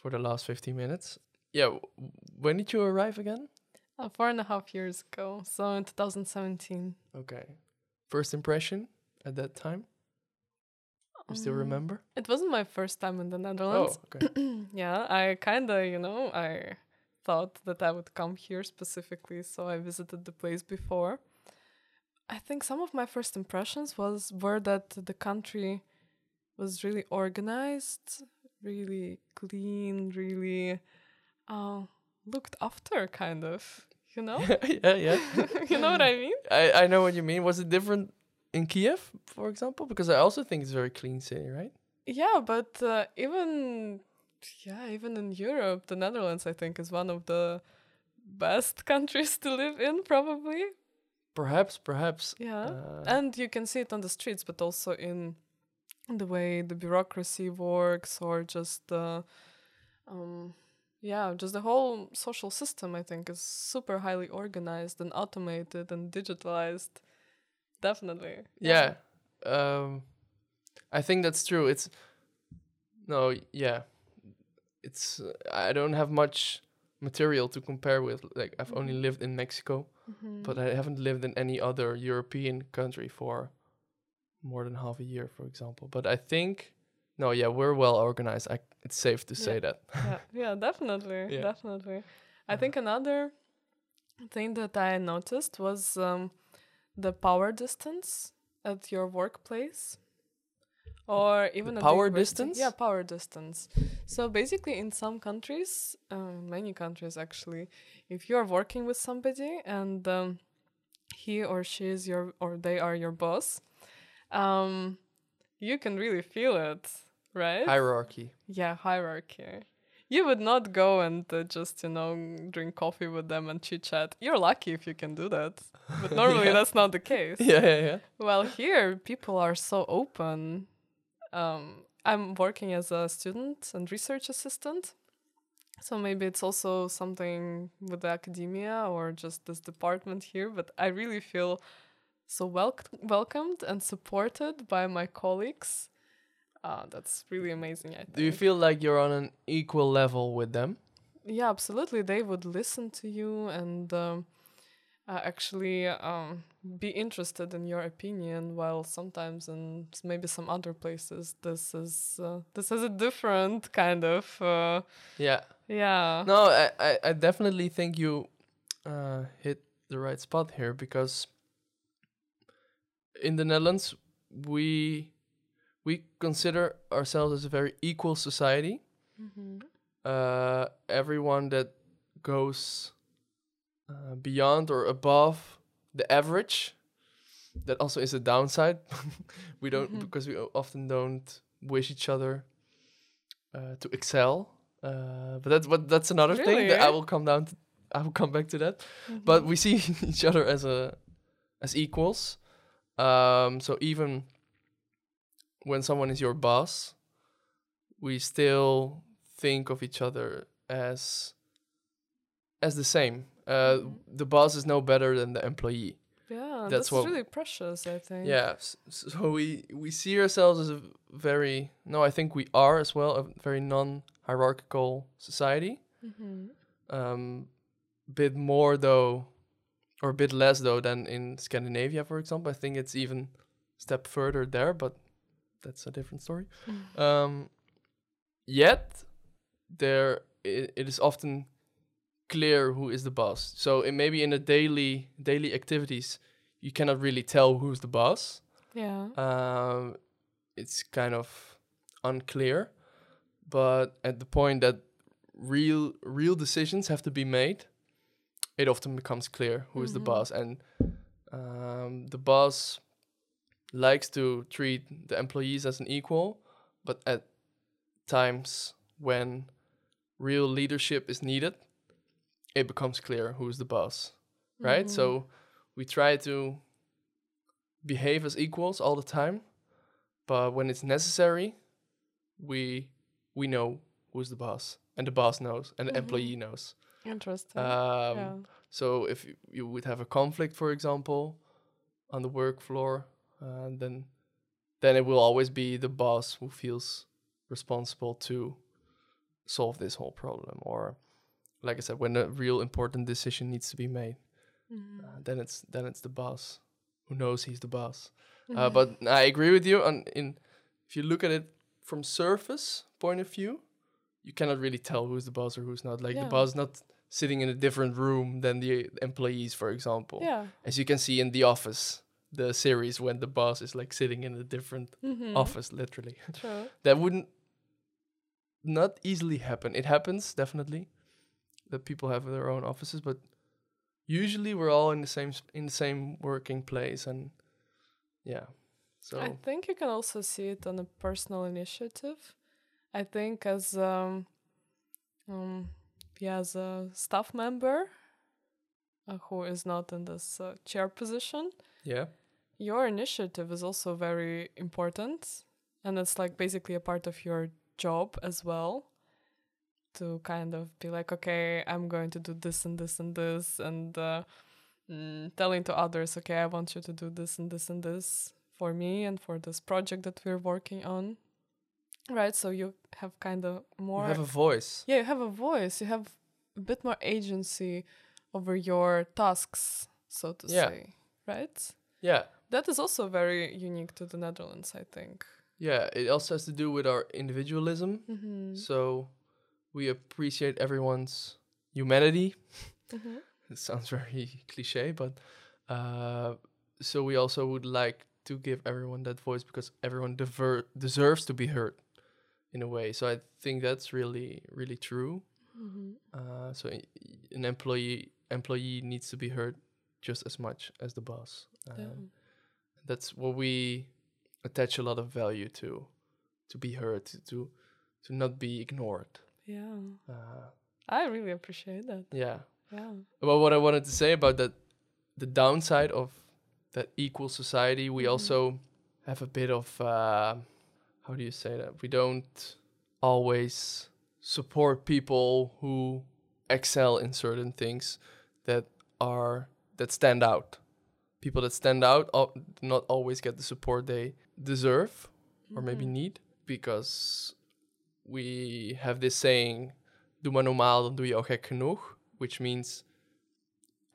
for the last 15 minutes yeah w- when did you arrive again Uh, four and a half years ago, so in 2017. okay first impression at that time you still Um, remember It wasn't my first time in the oh Netherlands. okay yeah, I kind of, you know, I thought that I would come here specifically, so I visited the place before. I think some of my first impressions was were that the country was really organized, really clean, really uh, looked after, kind of. You know, yeah yeah you know what I mean? I, I know what you mean was it different in kiev for example because i also think it's a very clean city right Yeah, but uh, even yeah, even in Europe, the Netherlands I think is one of the best countries to live in probably. perhaps perhaps Yeah. uh, and you can see it on the streets but also in the way the bureaucracy works or just the um yeah, just the whole social system I think is super highly organized and automated and digitalized. Definitely. yeah um i think that's true it's no yeah it's uh, i don't have much material to compare with like i've only Mhm. lived in mexico Mhm. but i haven't lived in any other european country for more than half a year for example but i think no yeah we're well organized I, it's safe to say that yeah, yeah, definitely, Yeah. definitely. I think another thing that I noticed was um, the power distance at your workplace, or even the power distance? Yeah, power distance. So basically, in some countries, uh, many countries actually, if you are working with somebody and um, he or she is your or they are your boss, um, you can really feel it, right? hierarchy. Yeah hierarchy. You would not go and uh, just you know drink coffee with them and chit chat. You're lucky if you can do that. But normally Yeah. that's not the case. Yeah yeah yeah. Well here people are so open. Um, i'm working as a student and research assistant. So maybe it's also something with the academia or just this department here but i really feel so welc- welcomed and supported by my colleagues. Uh, that's really amazing. I think. Do you feel like you're on an equal level with them? Yeah, absolutely. They would listen to you and um, uh, actually um, be interested in your opinion. While sometimes in maybe some other places, this is uh, this is a different kind of uh, Yeah. yeah. No, I, I, I definitely think you uh, hit the right spot here because in the Netherlands we we consider ourselves as a very equal society. Mhm. Uh, everyone that goes uh, beyond or above the average, that also is a downside. we don't Mhm. because we often don't wish each other uh, to excel. Uh, but that's what that's another thing that I will come down to. I will come back to that. Mhm. But we see each other as a as equals. Um, so even when someone is your boss, we still think of each other as as the same. Uh, Mhm. The boss is no better than the employee. yeah, that's that's, really precious. I think. Yeah. So we we see ourselves as a very no, I think we are as well a very non-hierarchical society. hmm Um, bit more though, or a bit less though than in Scandinavia, for example. I think it's even a step further there, but that's a different story. Um, yet there i it is often clear who is the boss. So it maybe in the daily daily activities, you cannot really tell who's the boss. Yeah. Um, it's kind of unclear, but at the point that real real decisions have to be made, it often becomes clear who is the Mhm. boss, and um, the boss likes to treat the employees as an equal, but at times when real leadership is needed, it becomes clear who is the boss right? Mhm. So we try to behave as equals all the time, but when it's necessary, we we know who's the boss, and the boss knows, and the Mhm. employee knows. interesting. Um, yeah. So if you would have a conflict, for example, on the work floor, uh, then then it will always be the boss who feels responsible to solve this whole problem, or like I said, when a real important decision needs to be made Mhm. uh, then it's then it's the boss who knows he's the boss. Uh, Mhm. but I agree with you on in if you look at it from surface point of view, you cannot really tell who's the boss or who's not. Like the boss is not sitting in a different room than the employees, for example. yeah. As you can see in The Office, the series when the boss is like sitting in a different Mhm. office, literally. True. that wouldn't not easily happen. It happens definitely that people have their own offices, but usually we're all in the same in the same working place, and yeah. So I think you can also see it on a personal initiative. I think as um, um yeah, as a staff member uh, who is not in this uh, chair position, yeah, your initiative is also very important, and it's like basically a part of your job as well. To kind of be like, okay, I'm going to do this and this and this, and uh, mm, telling to others, okay, I want you to do this and this and this for me and for this project that we're working on. Right, so you have kind of more. you have a voice. yeah, you have a voice. You have a bit more agency over your tasks, so to Yeah. say. Right. Yeah, That is also very unique to the Netherlands, I think. yeah. It also has to do with our individualism. Mm-hmm. So we appreciate everyone's humanity. Mm-hmm. it sounds very cliche, but uh, so we also would like to give everyone that voice because everyone dever- deserves to be heard in a way. So I think that's really, really true. Mm-hmm. Uh, so i- an employee employee needs to be heard just as much as the boss. Uh, Yeah. That's what we attach a lot of value to, to be heard, to to, to not be ignored. yeah. Uh, I really appreciate that. yeah. Yeah. Well, what I wanted to say about that, the downside of that equal society, we Mhm. also have a bit of, uh, how do you say that? We don't always support people who excel in certain things that are that stand out people that stand out not always get the support they deserve or maybe Mhm. need because we have this saying doe maar normaal dan doe je al gek genoeg which means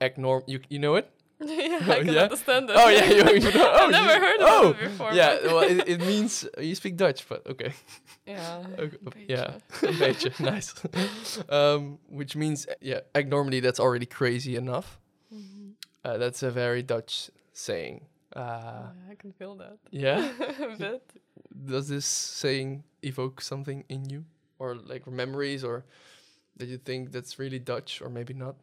act norm you, you know it yeah, Oh, I can yeah? understand it. oh yeah you, you know, oh, I've never you- heard oh, of it before. yeah well it, it means you speak Dutch but okay yeah. Okay, yeah, beetje, nice. um, which means, uh, yeah, like normally that's already crazy enough. Uh, that's a very Dutch saying. Uh, yeah, I can feel that. yeah. a bit. Does this saying evoke something in you, or like memories, or that you think that's really Dutch, or maybe not?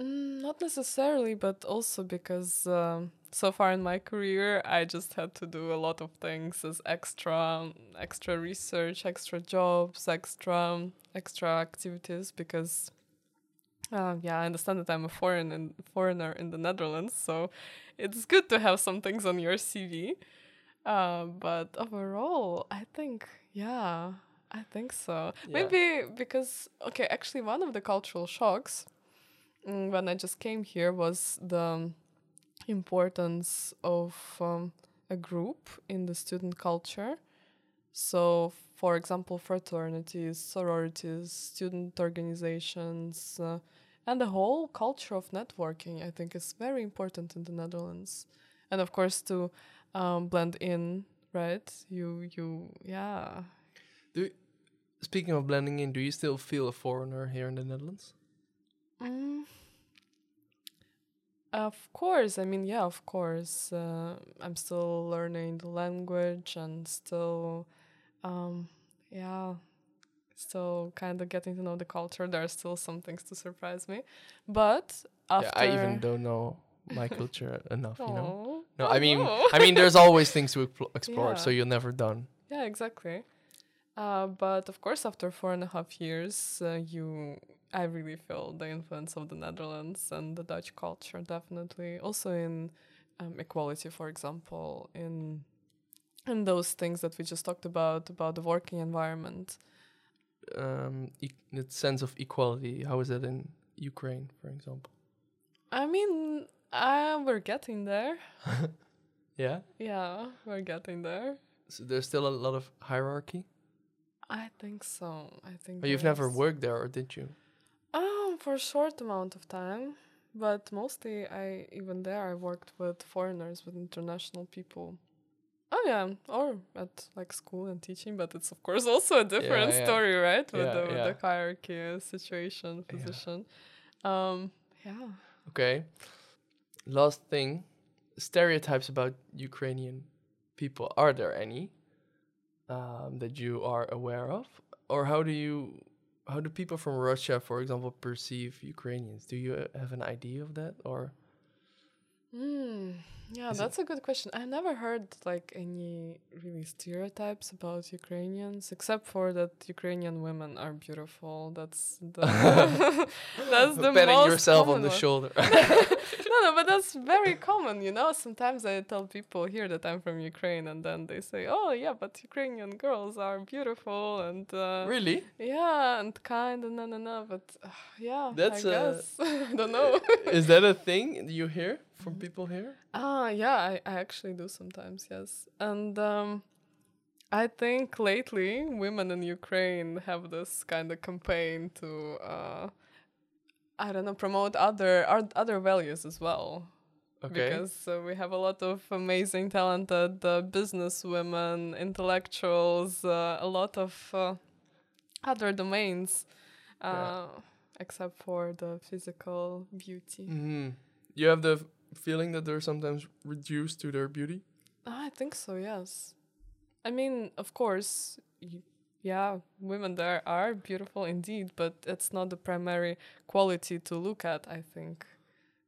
Mm, not necessarily, but also because um, so far in my career, I just had to do a lot of things as extra, extra research, extra jobs, extra, extra activities. Because, uh, yeah, I understand that I'm a foreign in, foreigner in the Netherlands, so it's good to have some things on your CV. Uh, but overall, I think, yeah, I think so. Yeah. Maybe because, okay, actually, one of the cultural shocks mm, when I just came here was the importance of um, a group in the student culture. So, for example, fraternities, sororities, student organizations, uh, and the whole culture of networking, I think, is very important in the Netherlands. And of course, to um, blend in, right? You, you, yeah. Do Speaking of blending in, do you still feel a foreigner here in the Netherlands? Mm. Of course, I mean, yeah, of course. Uh, I'm still learning the language and still, um, yeah, still kind of getting to know the culture. There are still some things to surprise me, but after Yeah, I even don't know my culture enough. You know. No, oh I mean. I mean, there's always things to expl- explore, so you're never done. Yeah, exactly. Uh, but of course, after four and a half years, uh, you, I really feel the influence of the Netherlands and the Dutch culture. Definitely, also in um, equality, for example, in in those things that we just talked about about the working environment. Um, e- the sense of equality. How is that in Ukraine, for example? I mean, uh, we're getting there. Yeah. Yeah, we're getting there. So there's still a lot of hierarchy. I think so. I think. But you've never worked there, or did you? Um, for a short amount of time, but mostly I even there I worked with foreigners, with international people. Oh yeah, or at like school and teaching, but it's of course also a different yeah. story, right? With Yeah, the with yeah. the hierarchy uh, situation, Yeah. position. Um, yeah. Okay. Last thing, stereotypes about Ukrainian people. Are there any um, that you are aware of, or how do you, how do people from Russia, for example, perceive Ukrainians? Do you uh, have an idea of that, or Hmm. Yeah, Is it- that's a good question. I never heard like any really stereotypes about Ukrainians, except for that Ukrainian women are beautiful. That's the that's the patting most yourself on the one. shoulder? no, no, but that's very common, you know. Sometimes I tell people here that I'm from Ukraine, and then they say, "Oh, yeah, but Ukrainian girls are beautiful and uh, really? yeah, and kind and no, no, no." But uh, yeah, That's, I uh, guess I don't know. Is that a thing you hear from people here? Ah, yeah, I, I actually do sometimes, yes. And um, I think lately women in Ukraine have this kind of campaign to, uh, I don't know, promote other other values as well. Okay. Because uh, we have a lot of amazing, talented uh, business women, intellectuals, uh, a lot of uh, other domains, uh, Yeah. except for the physical beauty. hmm You have the feeling that they're sometimes reduced to their beauty. I think so, yes. I mean, of course, yeah, women there are beautiful indeed, but it's not the primary quality to look at, I think.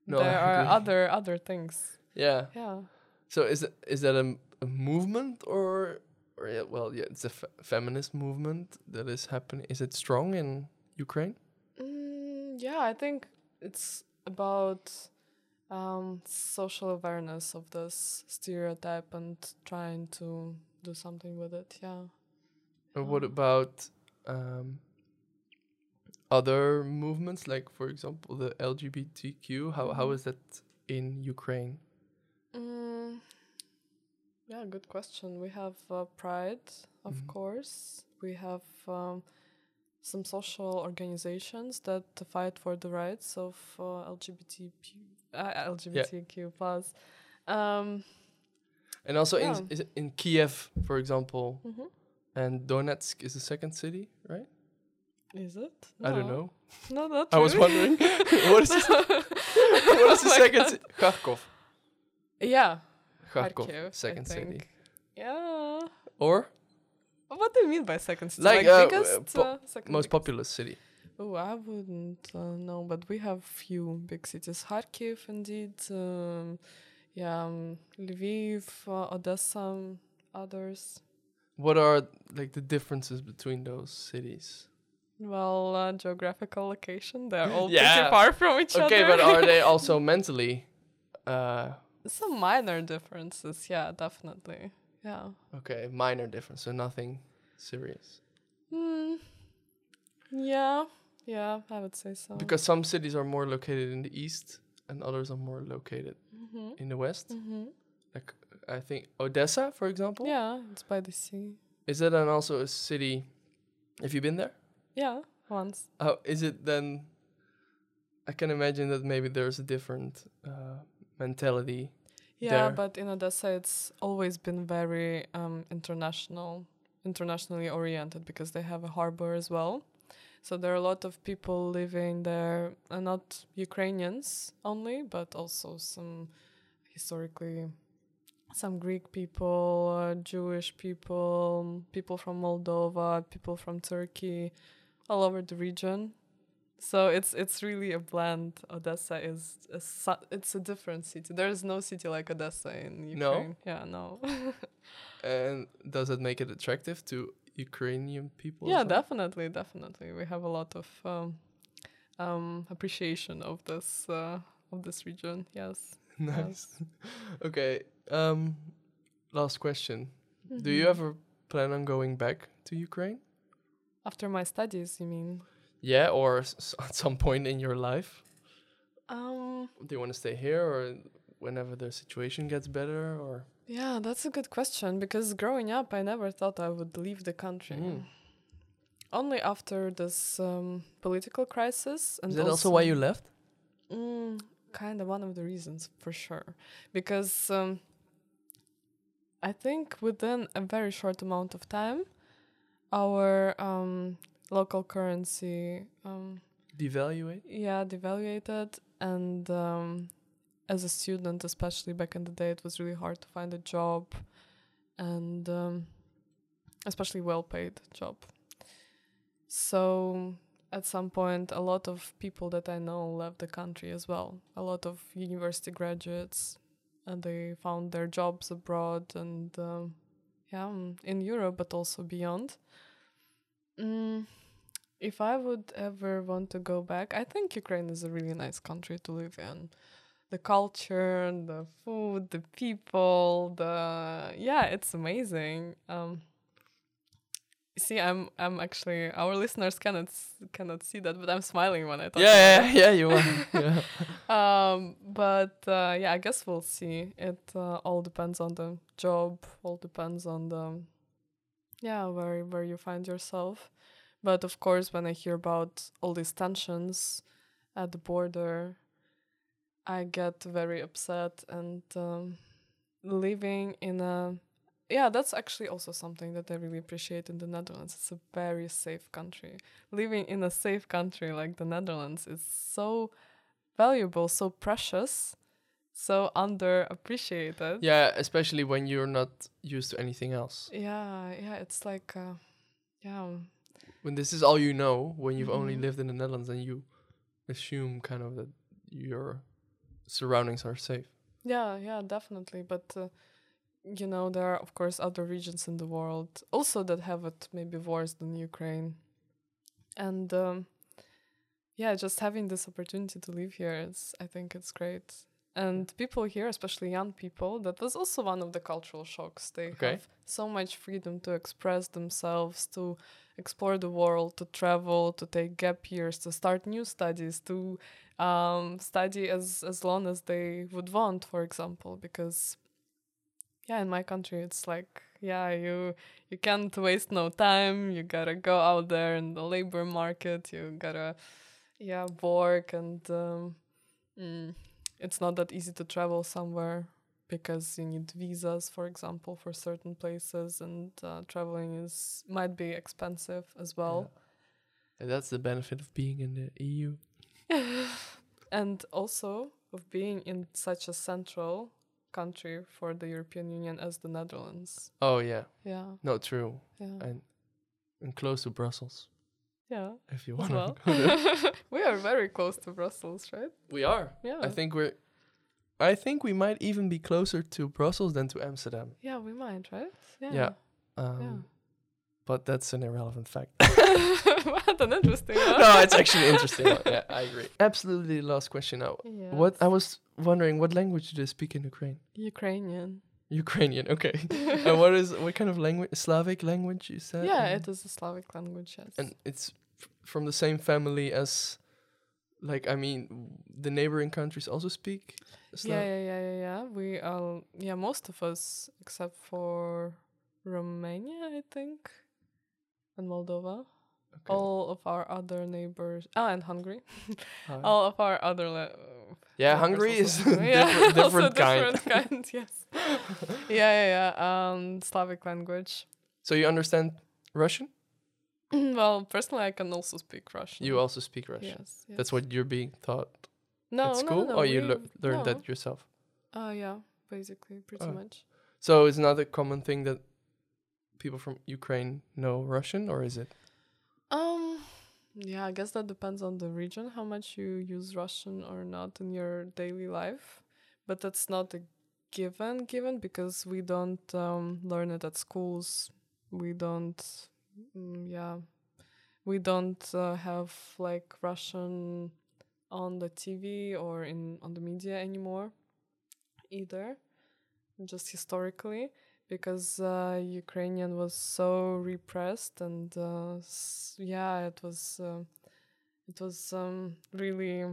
No, there I are agree. other other things. Yeah. Yeah. So is it, is that a movement or or yeah, well yeah it's a f- feminist movement that is happening. Is it strong in Ukraine? Mm, yeah, I think it's about um, social awareness of this stereotype and trying to do something with it. Yeah. What Um, about um, other movements like for example the LGBTQ? How how Mhm. is that in Ukraine? Yeah, good question. We have uh, Pride, of Mhm. course. We have um, some social organizations that fight for the rights of uh, LGBT uh, LGBTQ plus. Um, And also Yeah. in in Kiev, for example, mhm. And Donetsk is the second city, right? Is it? I don't know. No, not I was wondering what is the, what is the Oh second? city? ci- Kharkov. Yeah. Kharkov, Kharkiv, second city. Yeah. Or What do you mean by second city? Like, Like, uh, biggest, po- uh, second most biggest? populous city. Oh, I wouldn't uh, know, but we have few big cities. Kharkiv, indeed. Um, yeah, um, Lviv, uh, Odessa, others. What are like the differences between those cities? Well, uh, geographical location. They're all Yeah. pretty far from each Okay, other. Okay, but are they also mentally? Uh, Some minor differences, yeah, definitely. Yeah. okay, minor difference, so nothing serious. Hmm. Yeah, yeah, I would say so. Because some cities are more located in the east, and others are more located hmm in the west. hmm Like I think Odessa, for example. Yeah, it's by the sea. Is that then also a city? Have you been there? Yeah, once. Oh, is it then? I can imagine that maybe there's a different uh, mentality. Yeah, there. but in Odessa, it's always been very um, international, internationally oriented because they have a harbor as well. So there are a lot of people living there, uh, not Ukrainians only, but also some historically some Greek people, uh, Jewish people, people from Moldova, people from Turkey, all over the region. So it's it's really a blend. Odessa is a su- it's a different city. There is no city like Odessa in Ukraine. No? Yeah, no. And does it make it attractive to Ukrainian people? yeah, definitely, definitely. We have a lot of um, um, appreciation of this uh, of this region. Yes. nice. okay. Um, last question. Do you Mhm. ever plan on going back to Ukraine? after my studies? You mean? Yeah, or at some point in your life, Um, do you want to stay here, or whenever the situation gets better, or yeah, that's a good question because growing up, I never thought I would leave the country. Mm. Only after this um, political crisis, and is that also why you left? Mm, kind of one of the reasons for sure, because um, I think within a very short amount of time, our um, local currency, um, Devaluate? yeah, devaluated, and um, as a student, especially back in the day, it was really hard to find a job, and um, especially well-paid job. So at some point, a lot of people that I know left the country as well. A lot of university graduates, and they found their jobs abroad and um, yeah, mm, in Europe, but also beyond. Mm, if I would ever want to go back, I think Ukraine is a really nice country to live in. The culture, the food, the people, the yeah, it's amazing. Um, see, I'm I'm actually our listeners cannot cannot see that, but I'm smiling when I talk. Yeah, yeah, yeah, you are. yeah. um but uh, yeah i guess we'll see it uh, all depends on the job all depends on the yeah where where you find yourself but of course when i hear about all these tensions at the border i get very upset and um, living in a yeah that's actually also something that i really appreciate in the netherlands it's a very safe country living in a safe country like the netherlands is so valuable, so precious, so underappreciated. yeah, especially when you're not used to anything else. yeah, yeah, it's like, uh, yeah, When this is all you know, when you've only Mhm. lived in the Netherlands, and you assume kind of that your surroundings are safe. yeah, yeah, definitely. But uh, you know, there are of course other regions in the world also that have it maybe worse than Ukraine, and um, yeah, just having this opportunity to live here is, I think, it's great. And people here, especially young people, that was also one of the cultural shocks. They Okay. have so much freedom to express themselves, to explore the world, to travel, to take gap years, to start new studies, to um, study as as long as they would want, for example, because yeah, in my country, it's like yeah, you you can't waste no time. You gotta go out there in the labor market. You gotta yeah work and um, mm, it's not that easy to travel somewhere because you need visas, for example, for certain places, and uh, traveling is might be expensive as well. And that's the benefit of being in the EU. and also of being in such a central country for the European Union as the Netherlands. Oh yeah, Yeah, no, true, yeah, and and close to Brussels, yeah. if you want. well, we are very close to Brussels, right? we are. Yeah, I think we're. I think we might even be closer to Brussels than to Amsterdam. Yeah, we might, right? Yeah. Um, Yeah. But that's an irrelevant fact. what an interesting. one. no, it's actually interesting. one. Yeah, I agree. Absolutely last question now. What I was wondering, what language do they speak in Ukraine? Ukrainian. Ukrainian. Okay. and what is what kind of language? Slavic language you said? yeah, it is a Slavic language. Yes. And it's f- from the same family as, like, I mean, the neighboring countries also speak. yeah, yeah, yeah, yeah, yeah. We all, yeah, most of us, except for Romania, I think, and Moldova. Okay. All of our other neighbors, ah, and Hungary. Hi. all of our other. La- uh, yeah, Hungary is different, yeah, also different kind. different kind. Yes. yeah, yeah, yeah. Um, Slavic language. So you understand Russian? well, personally, I can also speak Russian. You also speak Russian. Yes. yes. That's what you're being taught no, at no, school, no, or you lear- learned no. that yourself. Uh, yeah, basically, pretty Oh. much. So it's not a common thing that people from Ukraine know Russian, or is it? Um, yeah, I guess that depends on the region, how much you use Russian or not in your daily life. But that's not a given, given because we don't um, learn it at schools. We don't, mm, yeah, we don't uh, have like Russian on the TV or in on the media anymore, either. Just historically because uh, Ukrainian was so repressed and uh, yeah, it was uh, it was um, really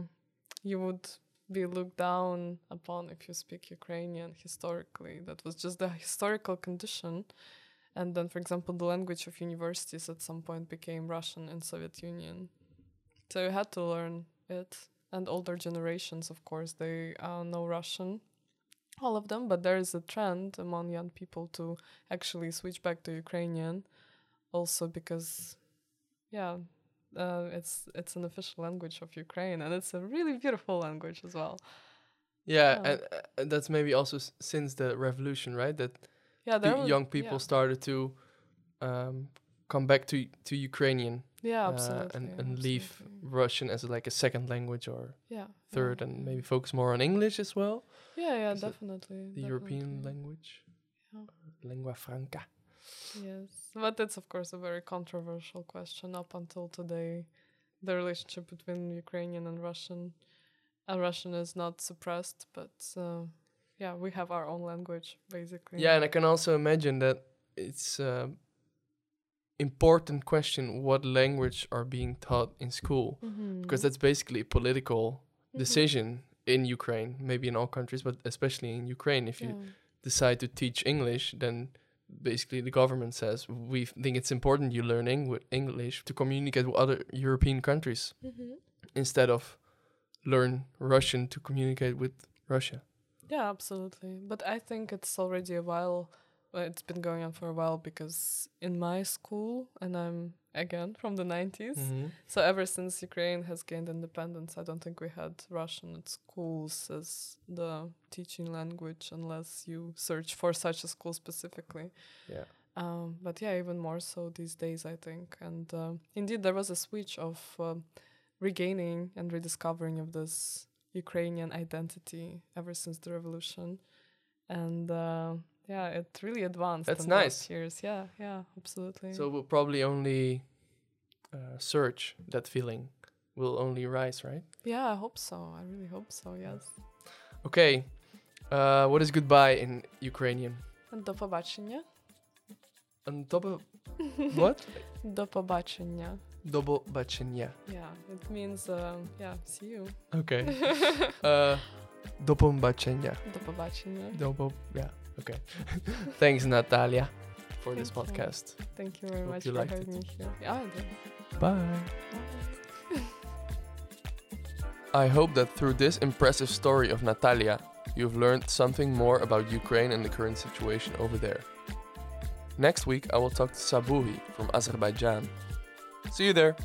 you would be looked down upon if you speak Ukrainian historically. That was just the historical condition. And then, for example, the language of universities at some point became Russian in Soviet Union. So you had to learn it. And older generations, of course, they uh, know Russian all of them, but there is a trend among young people to actually switch back to Ukrainian, also because, yeah, uh, it's it's an official language of Ukraine, and it's a really beautiful language as well. Yeah, Yeah. and, uh, and that's maybe also s- since the revolution, right? That Yeah, young people yeah. started to um, come back to to Ukrainian yeah, uh, absolutely, and and leave. Russian as like a second language or yeah third, yeah, and maybe focus more on English as well, yeah, yeah, is definitely the European language, Yeah. lingua franca. Yes, but it's of course a very controversial question up until today. The relationship between Ukrainian and Russian, and Russian is not suppressed, but uh, yeah, we have our own language basically. Yeah, and I can also imagine that it's um important question what language are being taught in school Mhm. because that's basically a political Mhm. decision in Ukraine, maybe in all countries, but especially in Ukraine. If you decide to teach English, then basically the government says we think it's important you learn Eng- English to communicate with other European countries Mhm. instead of learn Russian to communicate with Russia. Yeah, absolutely. But I think it's already a while. Well, it's been going on for a while because in my school, and I'm again from the 90s, Mm-hmm. so ever since Ukraine has gained independence, I don't think we had Russian at schools as the teaching language unless you search for such a school specifically. Yeah. Um, but yeah, even more so these days, I think. And um, indeed, there was a switch of um, regaining and rediscovering of this Ukrainian identity ever since the revolution. And uh, yeah, it really advanced. That's in those nice. Years, yeah, yeah, absolutely. So we'll probably only uh, search that feeling will only rise, right? yeah, I hope so. I really hope so. Yes. Okay. Uh, what is goodbye in Ukrainian? До побачення. On top of what? До побачення. Double bachenya. Yeah, it means uh, yeah, see you. Okay. uh, do побачення. До побачення. Double, yeah. Okay. Thanks, Nataliia, for this you. podcast. Thank you very Hope much you for having it. me here. Yeah, I. Bye. Bye. I hope that through this impressive story of Nataliia, you've learned something more about Ukraine and the current situation over there. Next week, I will talk to Sabuhi from Azerbaijan. See you there!